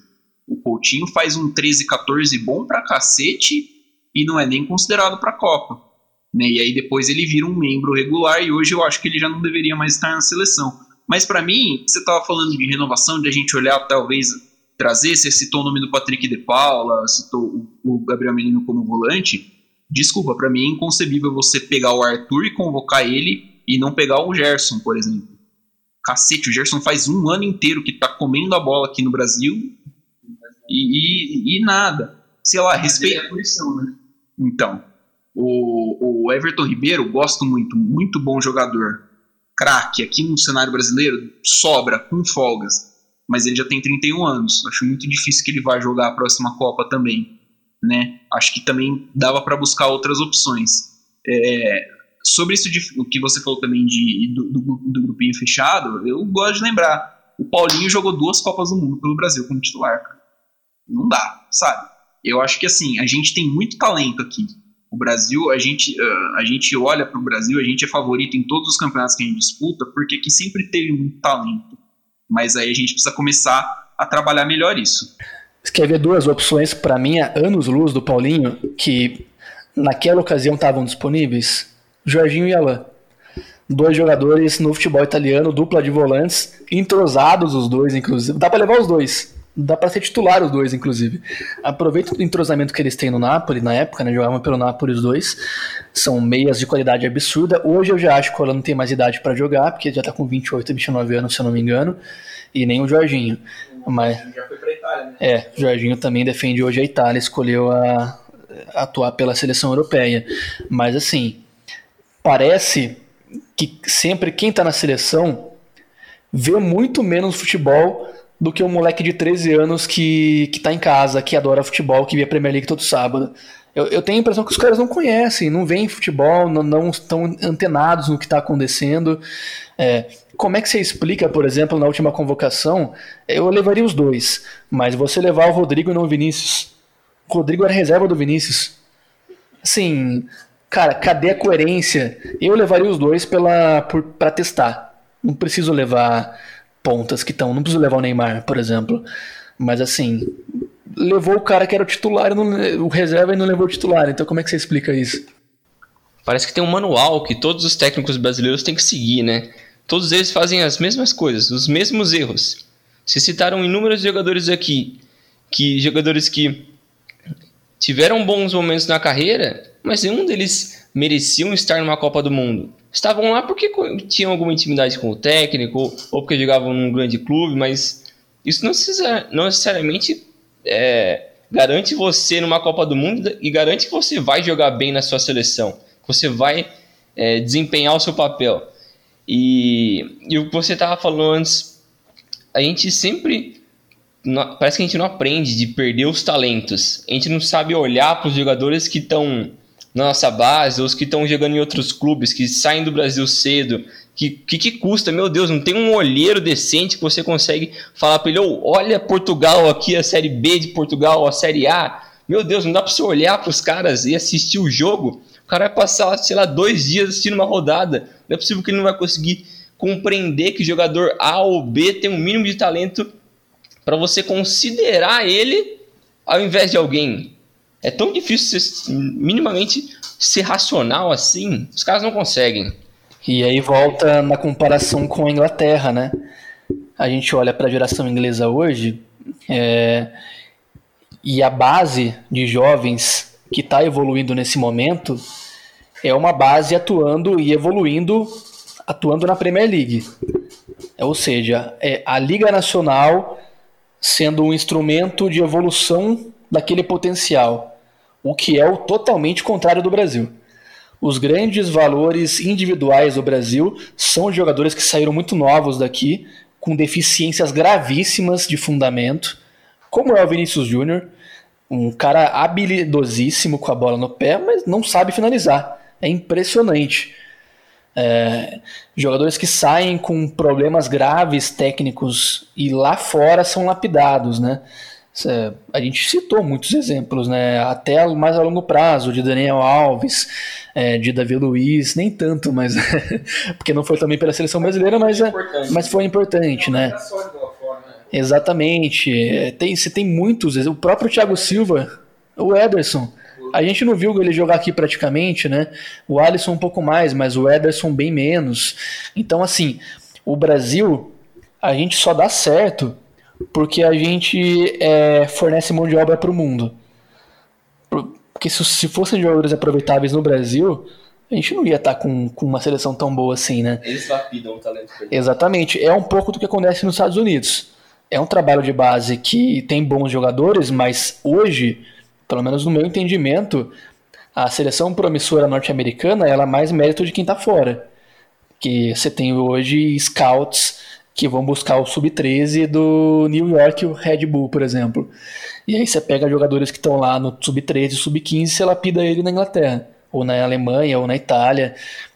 [SPEAKER 3] O Coutinho faz um 13-14 bom pra cacete e não é nem considerado pra Copa. Né? E aí depois ele vira um membro regular e hoje eu acho que ele já não deveria mais estar na seleção. Mas para mim, você estava falando de renovação, de a gente olhar talvez trazer, você citou o nome do Patrick de Paula, citou o, Gabriel Menino como volante. Desculpa, para mim é inconcebível você pegar o Arthur e convocar ele e não pegar o Gerson, por exemplo. Cacete, o Gerson faz um ano inteiro que tá comendo a bola aqui no Brasil e, e, e nada. Sei lá, respeito. É né? Então, o, o Everton Ribeiro, gosto muito, muito bom jogador. Craque, aqui no cenário brasileiro, sobra, com folgas mas ele já tem 31 anos. Acho muito difícil que ele vá jogar a próxima Copa também. Né? Acho que também dava para buscar outras opções. É, sobre isso de, o que você falou também de, do, do, do, grupinho fechado, eu gosto de lembrar. O Paulinho jogou duas Copas do Mundo pelo Brasil como titular. Cara. Não dá, sabe? Eu acho que assim, a gente tem muito talento aqui. O Brasil, a gente, uh, a gente olha para o Brasil, a gente é favorito em todos os campeonatos que a gente disputa, porque aqui sempre teve muito talento. Mas aí a gente precisa começar a trabalhar melhor isso.
[SPEAKER 2] Você quer ver duas opções para mim, anos-luz do Paulinho, que naquela ocasião estavam disponíveis? Jorginho e Alain. Dois jogadores no futebol italiano, dupla de volantes, entrosados os dois, inclusive. Dá para levar os dois. Dá para ser titular os dois, inclusive. Aproveita o entrosamento que eles têm no Napoli, na época, né? Jogavam pelo Napoli os dois. São meias de qualidade absurda. Hoje eu já acho que o Alan não tem mais idade para jogar, porque já tá com 28, 29 anos, se eu não me engano. E nem o Jorginho. Mas, já foi pra Itália, né? É, o Jorginho também defende hoje a Itália, escolheu a, a atuar pela seleção europeia. Mas assim, parece que sempre quem tá na seleção vê muito menos futebol do que um moleque de 13 anos que, que tá em casa, que adora futebol, que vê a Premier League todo sábado. Eu, eu tenho a impressão que os caras não conhecem, não veem futebol, não, não estão antenados no que está acontecendo. É, como é que você explica, por exemplo, na última convocação, eu levaria os dois, mas você levar o Rodrigo e não o Vinícius. O Rodrigo era reserva do Vinícius. Assim, cara, cadê a coerência? Eu levaria os dois para testar. Não preciso levar pontas que estão. Não preciso levar o Neymar, por exemplo. Mas assim, levou o cara que era o titular, não, o reserva e não levou o titular. Então como é que você explica isso?
[SPEAKER 4] Parece que tem um manual que todos os técnicos brasileiros têm que seguir, né? Todos eles fazem as mesmas coisas, os mesmos erros. Se citaram inúmeros jogadores aqui, que jogadores que tiveram bons momentos na carreira, mas nenhum deles mereciam estar numa Copa do Mundo. Estavam lá porque tinham alguma intimidade com o técnico ou porque jogavam num grande clube, mas isso não, não necessariamente é, garante você numa Copa do Mundo e garante que você vai jogar bem na sua seleção, que você vai é, desempenhar o seu papel. E, e o que você estava falando antes, a gente sempre. Parece que a gente não aprende de perder os talentos. A gente não sabe olhar para os jogadores que estão na nossa base, os que estão jogando em outros clubes, que saem do Brasil cedo. Que, que, que custa? Meu Deus, não tem um olheiro decente que você consegue falar para ele: oh, olha Portugal aqui, a Série B de Portugal, a Série A. Meu Deus, não dá para você olhar para os caras e assistir o jogo o cara vai passar, sei lá, dois dias assistindo uma rodada. Não é possível que ele não vai conseguir compreender que jogador A ou B tem um mínimo de talento para você considerar ele ao invés de alguém. É tão difícil ser, minimamente ser racional assim. Os caras não conseguem.
[SPEAKER 2] E aí volta na comparação com a Inglaterra, né? A gente olha para a geração inglesa hoje é, e a base de jovens que está evoluindo nesse momento é uma base atuando e evoluindo, atuando na Premier League. Ou seja, é a Liga Nacional sendo um instrumento de evolução daquele potencial, o que é o totalmente contrário do Brasil. Os grandes valores individuais do Brasil são jogadores que saíram muito novos daqui, com deficiências gravíssimas de fundamento, como é o Vinícius Júnior, um cara habilidosíssimo com a bola no pé, mas não sabe finalizar. É impressionante. É, jogadores que saem com problemas graves técnicos e lá fora são lapidados, né? A gente citou muitos exemplos, né? Até mais a longo prazo, de Daniel Alves, é, de Davi Luiz, nem tanto, mas porque não foi também pela seleção brasileira, mas, é, mas foi importante, né? Exatamente. É, tem, você tem muitos. O próprio Thiago Silva, o Ederson. A gente não viu ele jogar aqui praticamente, né? O Alisson um pouco mais, mas o Ederson bem menos. Então, assim, o Brasil, a gente só dá certo porque a gente é, fornece mão de obra para o mundo. Porque se, se fossem jogadores aproveitáveis no Brasil, a gente não ia estar tá com, com uma seleção tão boa assim, né?
[SPEAKER 4] Eles lapidam o talento.
[SPEAKER 2] Exatamente. É um pouco do que acontece nos Estados Unidos é um trabalho de base que tem bons jogadores, mas hoje, pelo menos no meu entendimento, a seleção promissora norte-americana ela é mais mérito de quem está fora. Que você tem hoje scouts que vão buscar o sub-13 do New York, o Red Bull, por exemplo. E aí você pega jogadores que estão lá no sub-13, sub-15 e você lapida ele na Inglaterra, ou na Alemanha, ou na Itália.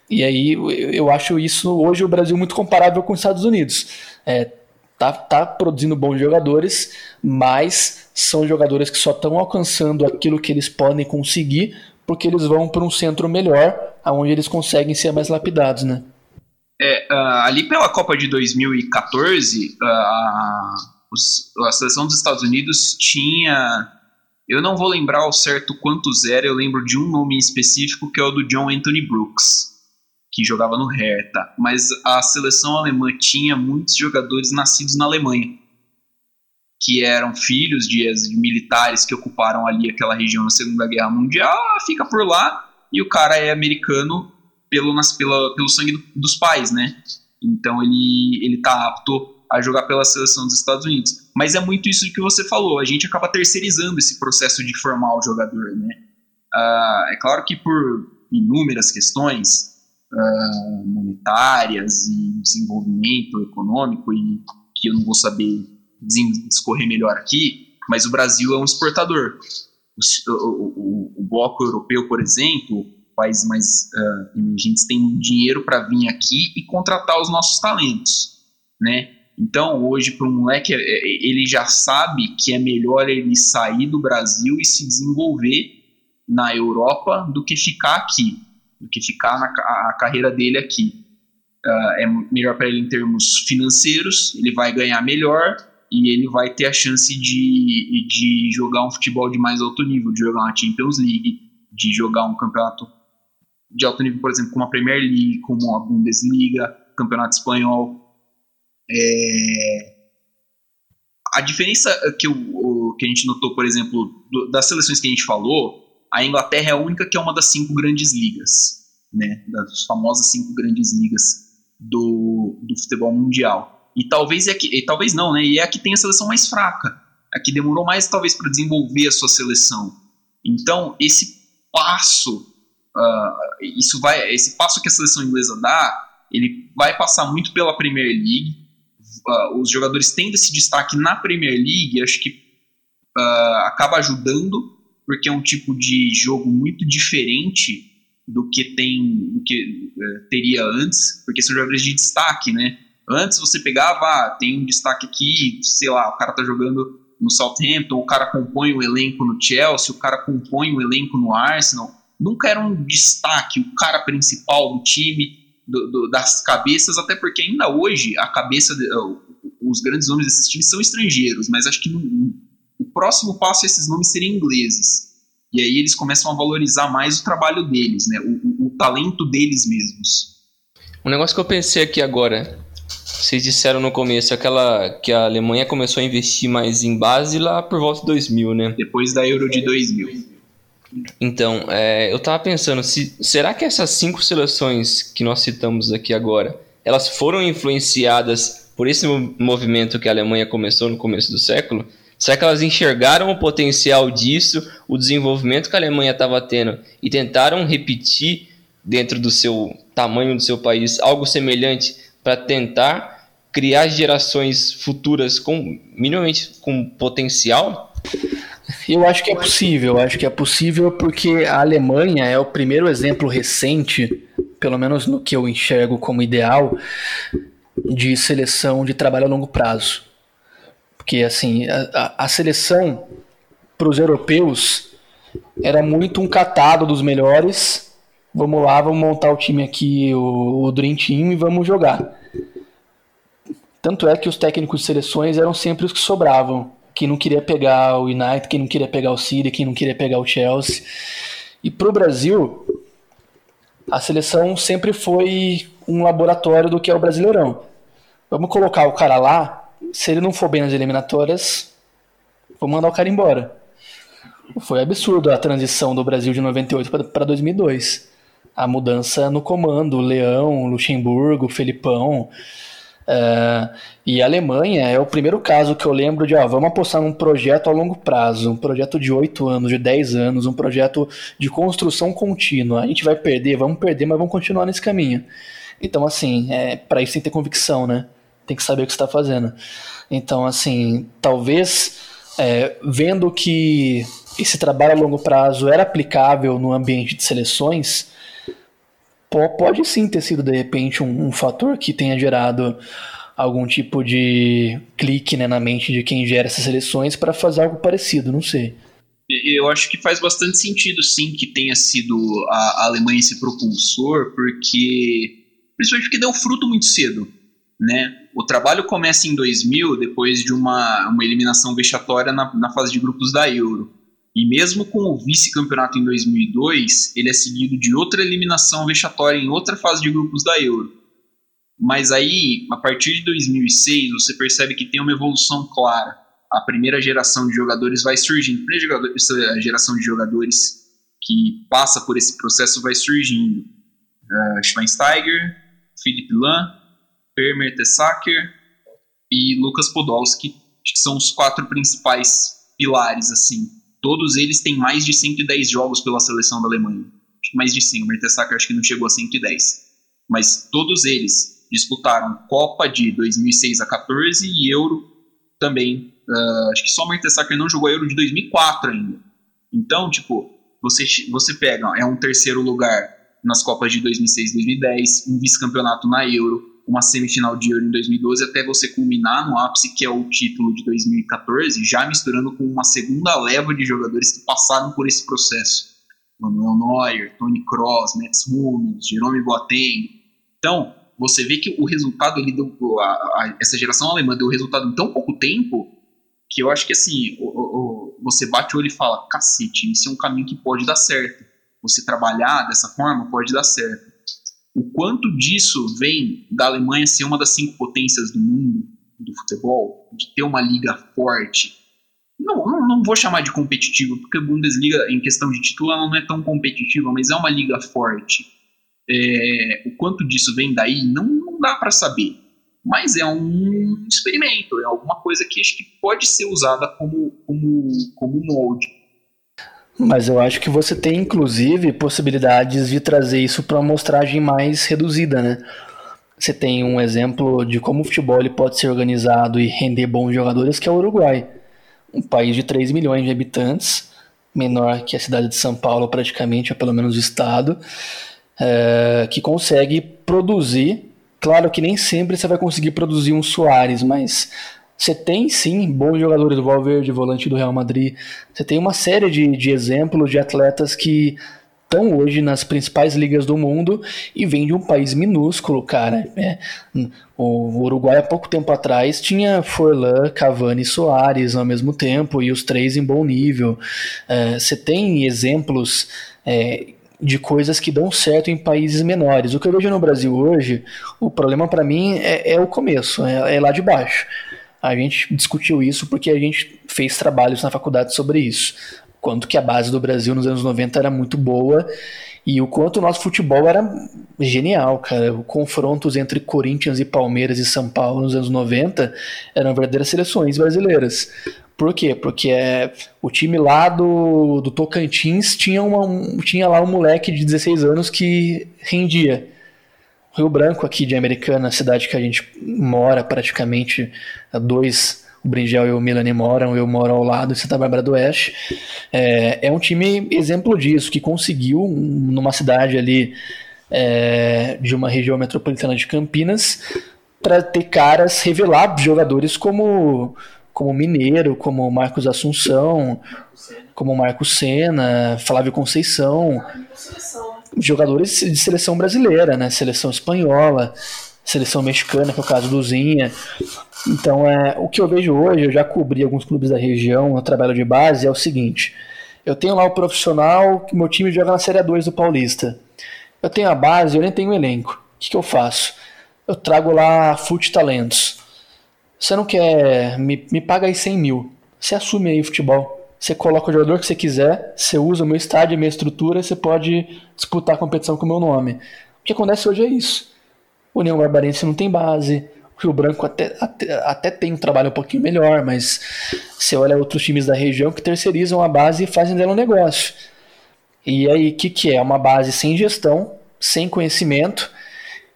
[SPEAKER 2] E aí eu acho isso hoje o Brasil muito comparável com os Estados Unidos. É, tá, tá produzindo bons jogadores, mas são jogadores que só estão alcançando aquilo que eles podem conseguir porque eles vão para um centro melhor, aonde eles conseguem ser mais lapidados, né?
[SPEAKER 3] É, uh, ali pela Copa de 2014, uh, a, a seleção dos Estados Unidos tinha. Eu não vou lembrar ao certo quantos era, eu lembro de um nome específico que é o do John Anthony Brooks, que jogava no Hertha. Mas a seleção alemã tinha muitos jogadores nascidos na Alemanha, que eram filhos de, de militares que ocuparam ali aquela região na Segunda Guerra Mundial. Ah, fica por lá e o cara é americano pelo, pela, pelo sangue do, dos pais, né? Então ele, ele tá apto a jogar pela seleção dos Estados Unidos. Mas é muito isso que você falou, a gente acaba terceirizando esse processo de formar o jogador, né? Uh, é claro que por inúmeras questões uh, monetárias e desenvolvimento econômico, e que eu não vou saber discorrer melhor aqui, mas o Brasil é um exportador. O, o, o, o bloco europeu, por exemplo, países mais uh, emergentes têm dinheiro para vir aqui e contratar os nossos talentos, né? Então, hoje, para um moleque, é, é, ele já sabe que é melhor ele sair do Brasil e se desenvolver na Europa do que ficar aqui, do que ficar na a carreira dele aqui. Uh, é melhor para ele em termos financeiros, ele vai ganhar melhor e ele vai ter a chance de, de jogar um futebol de mais alto nível, de jogar uma Champions League, de jogar um campeonato de alto nível, por exemplo, como a Premier League, como a Bundesliga, Campeonato Espanhol. É... A diferença que, o, que a gente notou, por exemplo, do, das seleções que a gente falou, a Inglaterra é a única que é uma das cinco grandes ligas, né? Das famosas cinco grandes ligas do, do futebol mundial. E talvez é que, talvez não, né? E é a que tem a seleção mais fraca, a que demorou mais talvez para desenvolver a sua seleção. Então esse passo uh, isso vai, esse passo que a seleção inglesa dá, ele vai passar muito pela Premier League. Uh, os jogadores tendo esse destaque na Premier League, acho que uh, acaba ajudando, porque é um tipo de jogo muito diferente do que tem, do que uh, teria antes, porque são jogadores de destaque, né? Antes você pegava, ah, tem um destaque aqui, sei lá, o cara tá jogando no Southampton, o cara compõe o elenco no Chelsea, o cara compõe o elenco no Arsenal nunca era um destaque, o cara principal do time, do, do, das cabeças, até porque ainda hoje a cabeça, de, os grandes nomes desses times são estrangeiros, mas acho que no, o próximo passo é esses nomes serem ingleses. E aí eles começam a valorizar mais o trabalho deles, né? o, o, o talento deles mesmos.
[SPEAKER 4] Um negócio que eu pensei aqui agora, vocês disseram no começo aquela que a Alemanha começou a investir mais em base lá por volta de 2000, né?
[SPEAKER 3] Depois da Euro de 2000.
[SPEAKER 4] Então, é, eu tava pensando, se, será que essas cinco seleções que nós citamos aqui agora, elas foram influenciadas por esse movimento que a Alemanha começou no começo do século? Será que elas enxergaram o potencial disso, o desenvolvimento que a Alemanha estava tendo e tentaram repetir dentro do seu tamanho do seu país algo semelhante para tentar criar gerações futuras com minimamente com potencial?
[SPEAKER 2] Eu acho que é possível, acho que é possível porque a Alemanha é o primeiro exemplo recente, pelo menos no que eu enxergo como ideal, de seleção de trabalho a longo prazo. Porque assim, a, a seleção para os europeus era muito um catado dos melhores. Vamos lá, vamos montar o time aqui, o, o Dream Team, e vamos jogar. Tanto é que os técnicos de seleções eram sempre os que sobravam quem não queria pegar o United, quem não queria pegar o City, quem não queria pegar o Chelsea. E para o Brasil, a seleção sempre foi um laboratório do que é o Brasileirão. Vamos colocar o cara lá, se ele não for bem nas eliminatórias, vamos mandar o cara embora. Foi absurdo a transição do Brasil de 98 para 2002. A mudança no comando, Leão, Luxemburgo, Felipão, Uh, e a Alemanha é o primeiro caso que eu lembro de, ó, vamos apostar num projeto a longo prazo, um projeto de 8 anos, de 10 anos, um projeto de construção contínua. A gente vai perder, vamos perder, mas vamos continuar nesse caminho. Então, assim, é, para isso tem que ter convicção, né? Tem que saber o que está fazendo. Então, assim, talvez é, vendo que esse trabalho a longo prazo era aplicável no ambiente de seleções, pode sim ter sido de repente um, um fator que tenha gerado algum tipo de clique né, na mente de quem gera essas seleções para fazer algo parecido, não sei.
[SPEAKER 3] Eu acho que faz bastante sentido, sim, que tenha sido a Alemanha esse propulsor, porque principalmente porque deu fruto muito cedo, né? O trabalho começa em 2000, depois de uma, uma eliminação vexatória na, na fase de grupos da Euro. E mesmo com o vice-campeonato em 2002, ele é seguido de outra eliminação vexatória em outra fase de grupos da Euro. Mas aí, a partir de 2006, você percebe que tem uma evolução clara. A primeira geração de jogadores vai surgindo. A geração de jogadores que passa por esse processo vai surgindo. Uh, Schweinsteiger, Philipp Lahm, Per Mertesacker e Lucas Podolski, que são os quatro principais pilares, assim. Todos eles têm mais de 110 jogos pela seleção da Alemanha. Acho que mais de 100. O Mertesacker acho que não chegou a 110. Mas todos eles disputaram Copa de 2006 a 14 e Euro também. Uh, acho que só o Mertesacker não jogou Euro de 2004 ainda. Então, tipo, você, você pega, é um terceiro lugar nas Copas de 2006 e 2010, um vice-campeonato na Euro, uma semifinal de Euro em 2012, até você culminar no ápice que é o título de 2014, já misturando com uma segunda leva de jogadores que passaram por esse processo. Manuel Neuer, Tony Kroos, Mats Hummels, Jerome Boateng. Então, você vê que o resultado, ele deu, a, a, essa geração alemã deu resultado em tão pouco tempo, que eu acho que assim, o, o, você bate o olho e fala, cacete, esse é um caminho que pode dar certo. Você trabalhar dessa forma pode dar certo. O quanto disso vem da Alemanha ser uma das cinco potências do mundo do futebol, de ter uma liga forte. Não, não, não vou chamar de competitiva, porque a Bundesliga, em questão de título, ela não é tão competitiva, mas é uma liga forte. É, o quanto disso vem daí, não, não dá para saber. Mas é um experimento, é alguma coisa que acho que pode ser usada como, como, como molde.
[SPEAKER 2] Mas eu acho que você tem, inclusive, possibilidades de trazer isso para uma amostragem mais reduzida, né? Você tem um exemplo de como o futebol pode ser organizado e render bons jogadores, que é o Uruguai. Um país de 3 milhões de habitantes, menor que a cidade de São Paulo praticamente, ou pelo menos o estado, é, que consegue produzir. Claro que nem sempre você vai conseguir produzir um Soares, mas você tem sim bons jogadores do Valverde, volante do Real Madrid. Você tem uma série de, de exemplos de atletas que estão hoje nas principais ligas do mundo e vêm de um país minúsculo, cara. É, o Uruguai há pouco tempo atrás tinha Forlan, Cavani e Soares ao mesmo tempo e os três em bom nível. É, você tem exemplos é, de coisas que dão certo em países menores. O que eu vejo no Brasil hoje, o problema para mim é, é, o começo, é, é lá de baixo. A gente discutiu isso porque a gente fez trabalhos na faculdade sobre isso. Quanto que a base do Brasil nos anos 90 era muito boa e o quanto o nosso futebol era genial, cara. Confrontos entre Corinthians e Palmeiras e São Paulo nos anos 90 eram verdadeiras seleções brasileiras. Por quê? Porque é, o time lá do, do Tocantins tinha, uma, um, tinha lá um moleque de 16 anos que rendia. Rio Branco, aqui de Americana, cidade que a gente mora praticamente dois. O Bringel e o Milani moram, eu moro ao lado em Santa Bárbara do Oeste. É, é um time exemplo disso, que conseguiu, numa cidade ali é, de uma região metropolitana de Campinas, para ter caras, revelar jogadores como como Mineiro, como Marcos Assunção, como Marcos Senna, Flávio Conceição jogadores de seleção brasileira, né? Seleção espanhola, seleção mexicana, que é o caso do Zinha. Então, é, o que eu vejo hoje, eu já cobri alguns clubes da região, no trabalho de base, é o seguinte: eu tenho lá o profissional, que meu time joga na Série 2 do Paulista. Eu tenho a base, eu nem tenho o elenco. O que, que eu faço? Eu trago lá fute talentos. Você não quer, me, me paga aí 100 mil. Você assume aí o futebol. Você coloca o jogador que você quiser, você usa o meu estádio, a minha estrutura, você pode disputar a competição com o meu nome. O que acontece hoje é isso. O União Barbarense não tem base, o Rio Branco até, até, até tem um trabalho um pouquinho melhor, mas você olha outros times da região que terceirizam a base e fazem dela um negócio. E aí, o que, que é? Uma base sem gestão, sem conhecimento,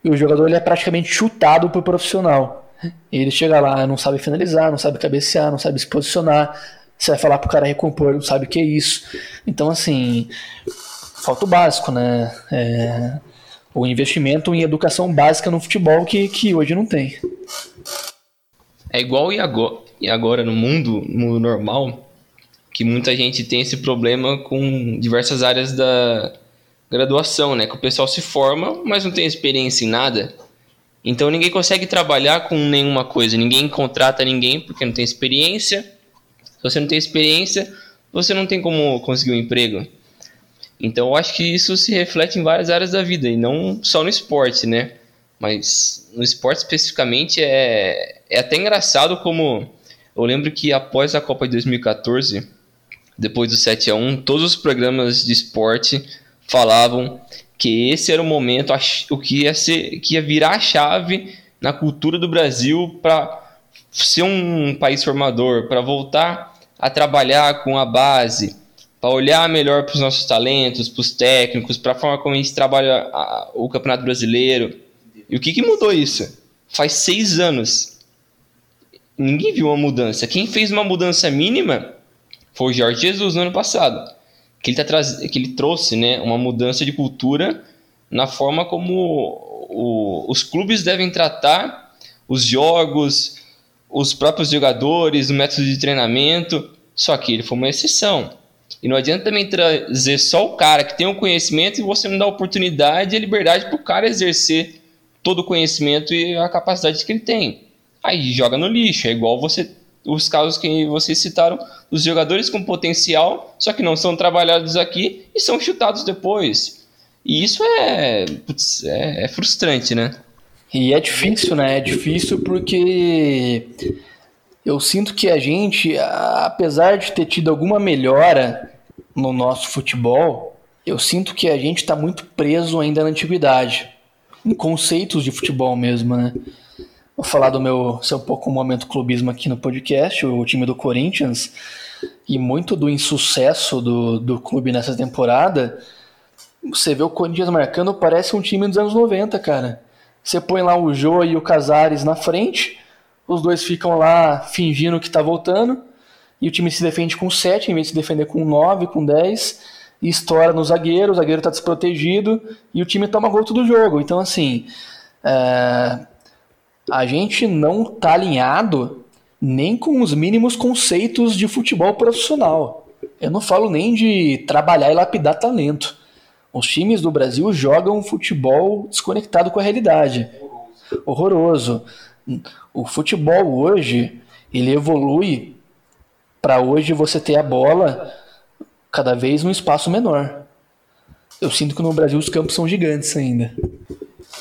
[SPEAKER 2] e o jogador ele é praticamente chutado por profissional. Ele chega lá, não sabe finalizar, não sabe cabecear, não sabe se posicionar, você vai falar pro cara recompor, não sabe o que é isso. Então, assim, falta o básico, né? É, o investimento em educação básica no futebol que, que hoje não tem.
[SPEAKER 4] É igual e agora, e agora no mundo, no normal, que muita gente tem esse problema com diversas áreas da graduação, né? Que o pessoal se forma, mas não tem experiência em nada. Então ninguém consegue trabalhar com nenhuma coisa, ninguém contrata ninguém porque não tem experiência. Você não tem experiência, você não tem como conseguir um emprego. Então eu acho que isso se reflete em várias áreas da vida e não só no esporte, né? Mas no esporte especificamente é, é até engraçado como eu lembro que após a Copa de 2014, depois do 7 a 1, todos os programas de esporte falavam que esse era o momento, o que ia, ser, que ia virar a chave na cultura do Brasil para ser um país formador, para voltar a trabalhar com a base, para olhar melhor para os nossos talentos, para os técnicos, para a forma como a gente trabalha a, o Campeonato Brasileiro. E o que, que mudou isso? Faz seis anos. Ninguém viu uma mudança. Quem fez uma mudança mínima foi o Jorge Jesus no ano passado que ele, tá traz... que ele trouxe né, uma mudança de cultura na forma como o... os clubes devem tratar os jogos, os próprios jogadores, o método de treinamento. Só que ele foi uma exceção. E não adianta também trazer só o cara que tem o conhecimento e você não dá oportunidade e liberdade para o cara exercer todo o conhecimento e a capacidade que ele tem. Aí joga no lixo. É igual você os casos que vocês citaram, os jogadores com potencial, só que não são trabalhados aqui e são chutados depois. E isso é, putz, é, é frustrante, né?
[SPEAKER 2] E é difícil, né? É difícil porque eu sinto que a gente, apesar de ter tido alguma melhora no nosso futebol, eu sinto que a gente está muito preso ainda na antiguidade, em conceitos de futebol mesmo, né? Vou falar do meu, ser um pouco um momento clubismo aqui no podcast, o time do Corinthians, e muito do insucesso do, do clube nessa temporada. Você vê o Corinthians marcando, parece um time dos anos 90, cara. Você põe lá o Jô e o Casares na frente, os dois ficam lá fingindo que tá voltando, e o time se defende com 7, em vez de se defender com 9, com 10, e estoura no zagueiro, o zagueiro tá desprotegido, e o time toma gol do jogo. Então, assim, é a gente não está alinhado nem com os mínimos conceitos de futebol profissional. Eu não falo nem de trabalhar e lapidar talento. Os times do Brasil jogam futebol desconectado com a realidade. Horroroso. O futebol hoje, ele evolui para hoje você ter a bola cada vez num espaço menor. Eu sinto que no Brasil os campos são gigantes ainda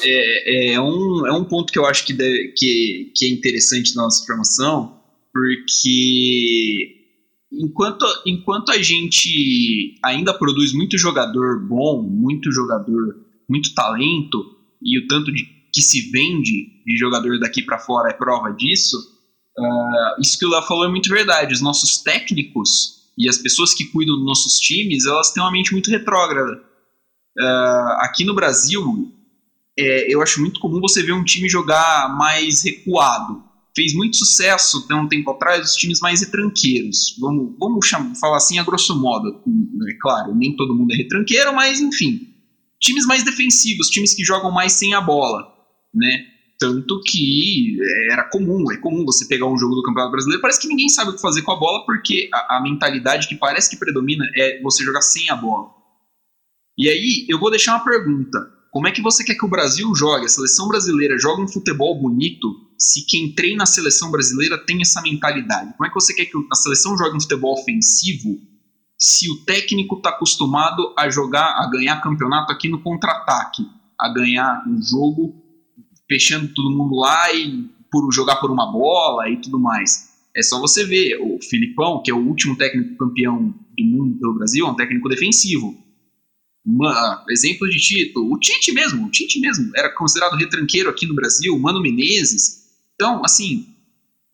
[SPEAKER 3] é, é, um, é um ponto que eu acho que, deve, que, que é interessante na nossa formação, porque enquanto, enquanto a gente ainda produz muito jogador bom, muito jogador, muito talento, e o tanto de, que se vende de jogador daqui para fora é prova disso, uh, isso que o Léo falou é muito verdade. Os nossos técnicos e as pessoas que cuidam dos nossos times, elas têm uma mente muito retrógrada. Uh, aqui no Brasil, é, eu acho muito comum você ver um time jogar mais recuado. Fez muito sucesso tem um tempo atrás os times mais retranqueiros. Vamos, vamos chamar, falar assim a grosso modo. É claro, nem todo mundo é retranqueiro, mas enfim. Times mais defensivos, times que jogam mais sem a bola, né? Tanto que era comum, é comum você pegar um jogo do Campeonato Brasileiro, parece que ninguém sabe o que fazer com a bola, porque a, a mentalidade que parece que predomina é você jogar sem a bola. E aí, eu vou deixar uma pergunta como é que você quer que o Brasil jogue, a seleção brasileira jogue um futebol bonito, se quem treina a seleção brasileira tem essa mentalidade? Como é que você quer que a seleção jogue um futebol ofensivo, se o técnico está acostumado a jogar, a ganhar campeonato aqui no contra-ataque, a ganhar um jogo fechando todo mundo lá e por jogar por uma bola e tudo mais? É só você ver o Filipão, que é o último técnico campeão do mundo pelo Brasil, é um técnico defensivo uma, exemplo de título, o Tite mesmo, o Tite mesmo era considerado retranqueiro aqui no Brasil, Mano Menezes. Então, assim,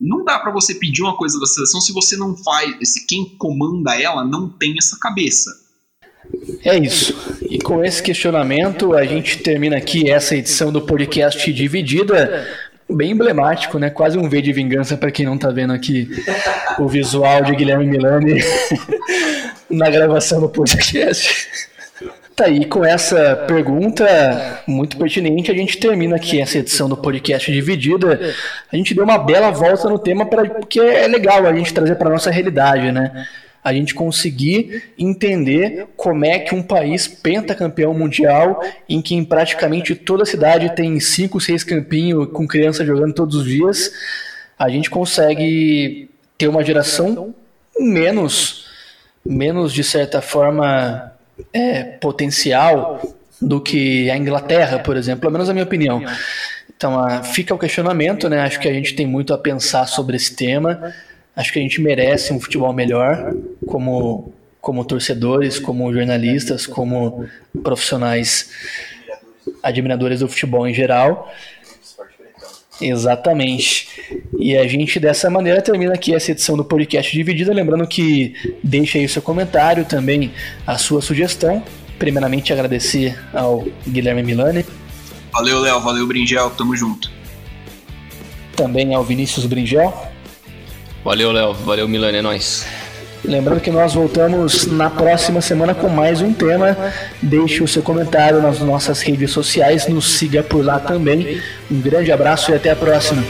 [SPEAKER 3] não dá para você pedir uma coisa da seleção se você não faz, se quem comanda ela não tem essa cabeça.
[SPEAKER 2] É isso. E com esse questionamento, a gente termina aqui essa edição do podcast Dividida. Bem emblemático, né? Quase um V de vingança para quem não tá vendo aqui o visual de Guilherme Milani na gravação do podcast Tá aí, com essa pergunta muito pertinente, a gente termina aqui essa edição do podcast Dividida. A gente deu uma bela volta no tema, pra, porque é legal a gente trazer para nossa realidade, né? A gente conseguir entender como é que um país pentacampeão mundial, em que praticamente toda a cidade tem cinco, seis campinhos com criança jogando todos os dias, a gente consegue ter uma geração menos, menos de certa forma é, potencial do que a Inglaterra, por exemplo, pelo menos na minha opinião. Então, ah, fica o questionamento, né? Acho que a gente tem muito a pensar sobre esse tema. Acho que a gente merece um futebol melhor, como, como torcedores, como jornalistas, como profissionais admiradores do futebol em geral. Exatamente. E a gente dessa maneira termina aqui essa edição do podcast dividida. Lembrando que deixa aí o seu comentário, também a sua sugestão. Primeiramente agradecer ao Guilherme Milani.
[SPEAKER 3] Valeu, Léo. Valeu, Bringel. Tamo junto.
[SPEAKER 2] Também ao Vinícius Bringel.
[SPEAKER 4] Valeu, Léo. Valeu, Milani. É nóis.
[SPEAKER 2] Lembrando que nós voltamos na próxima semana com mais um tema. Deixe o seu comentário nas nossas redes sociais, nos siga por lá também. Um grande abraço e até a próxima.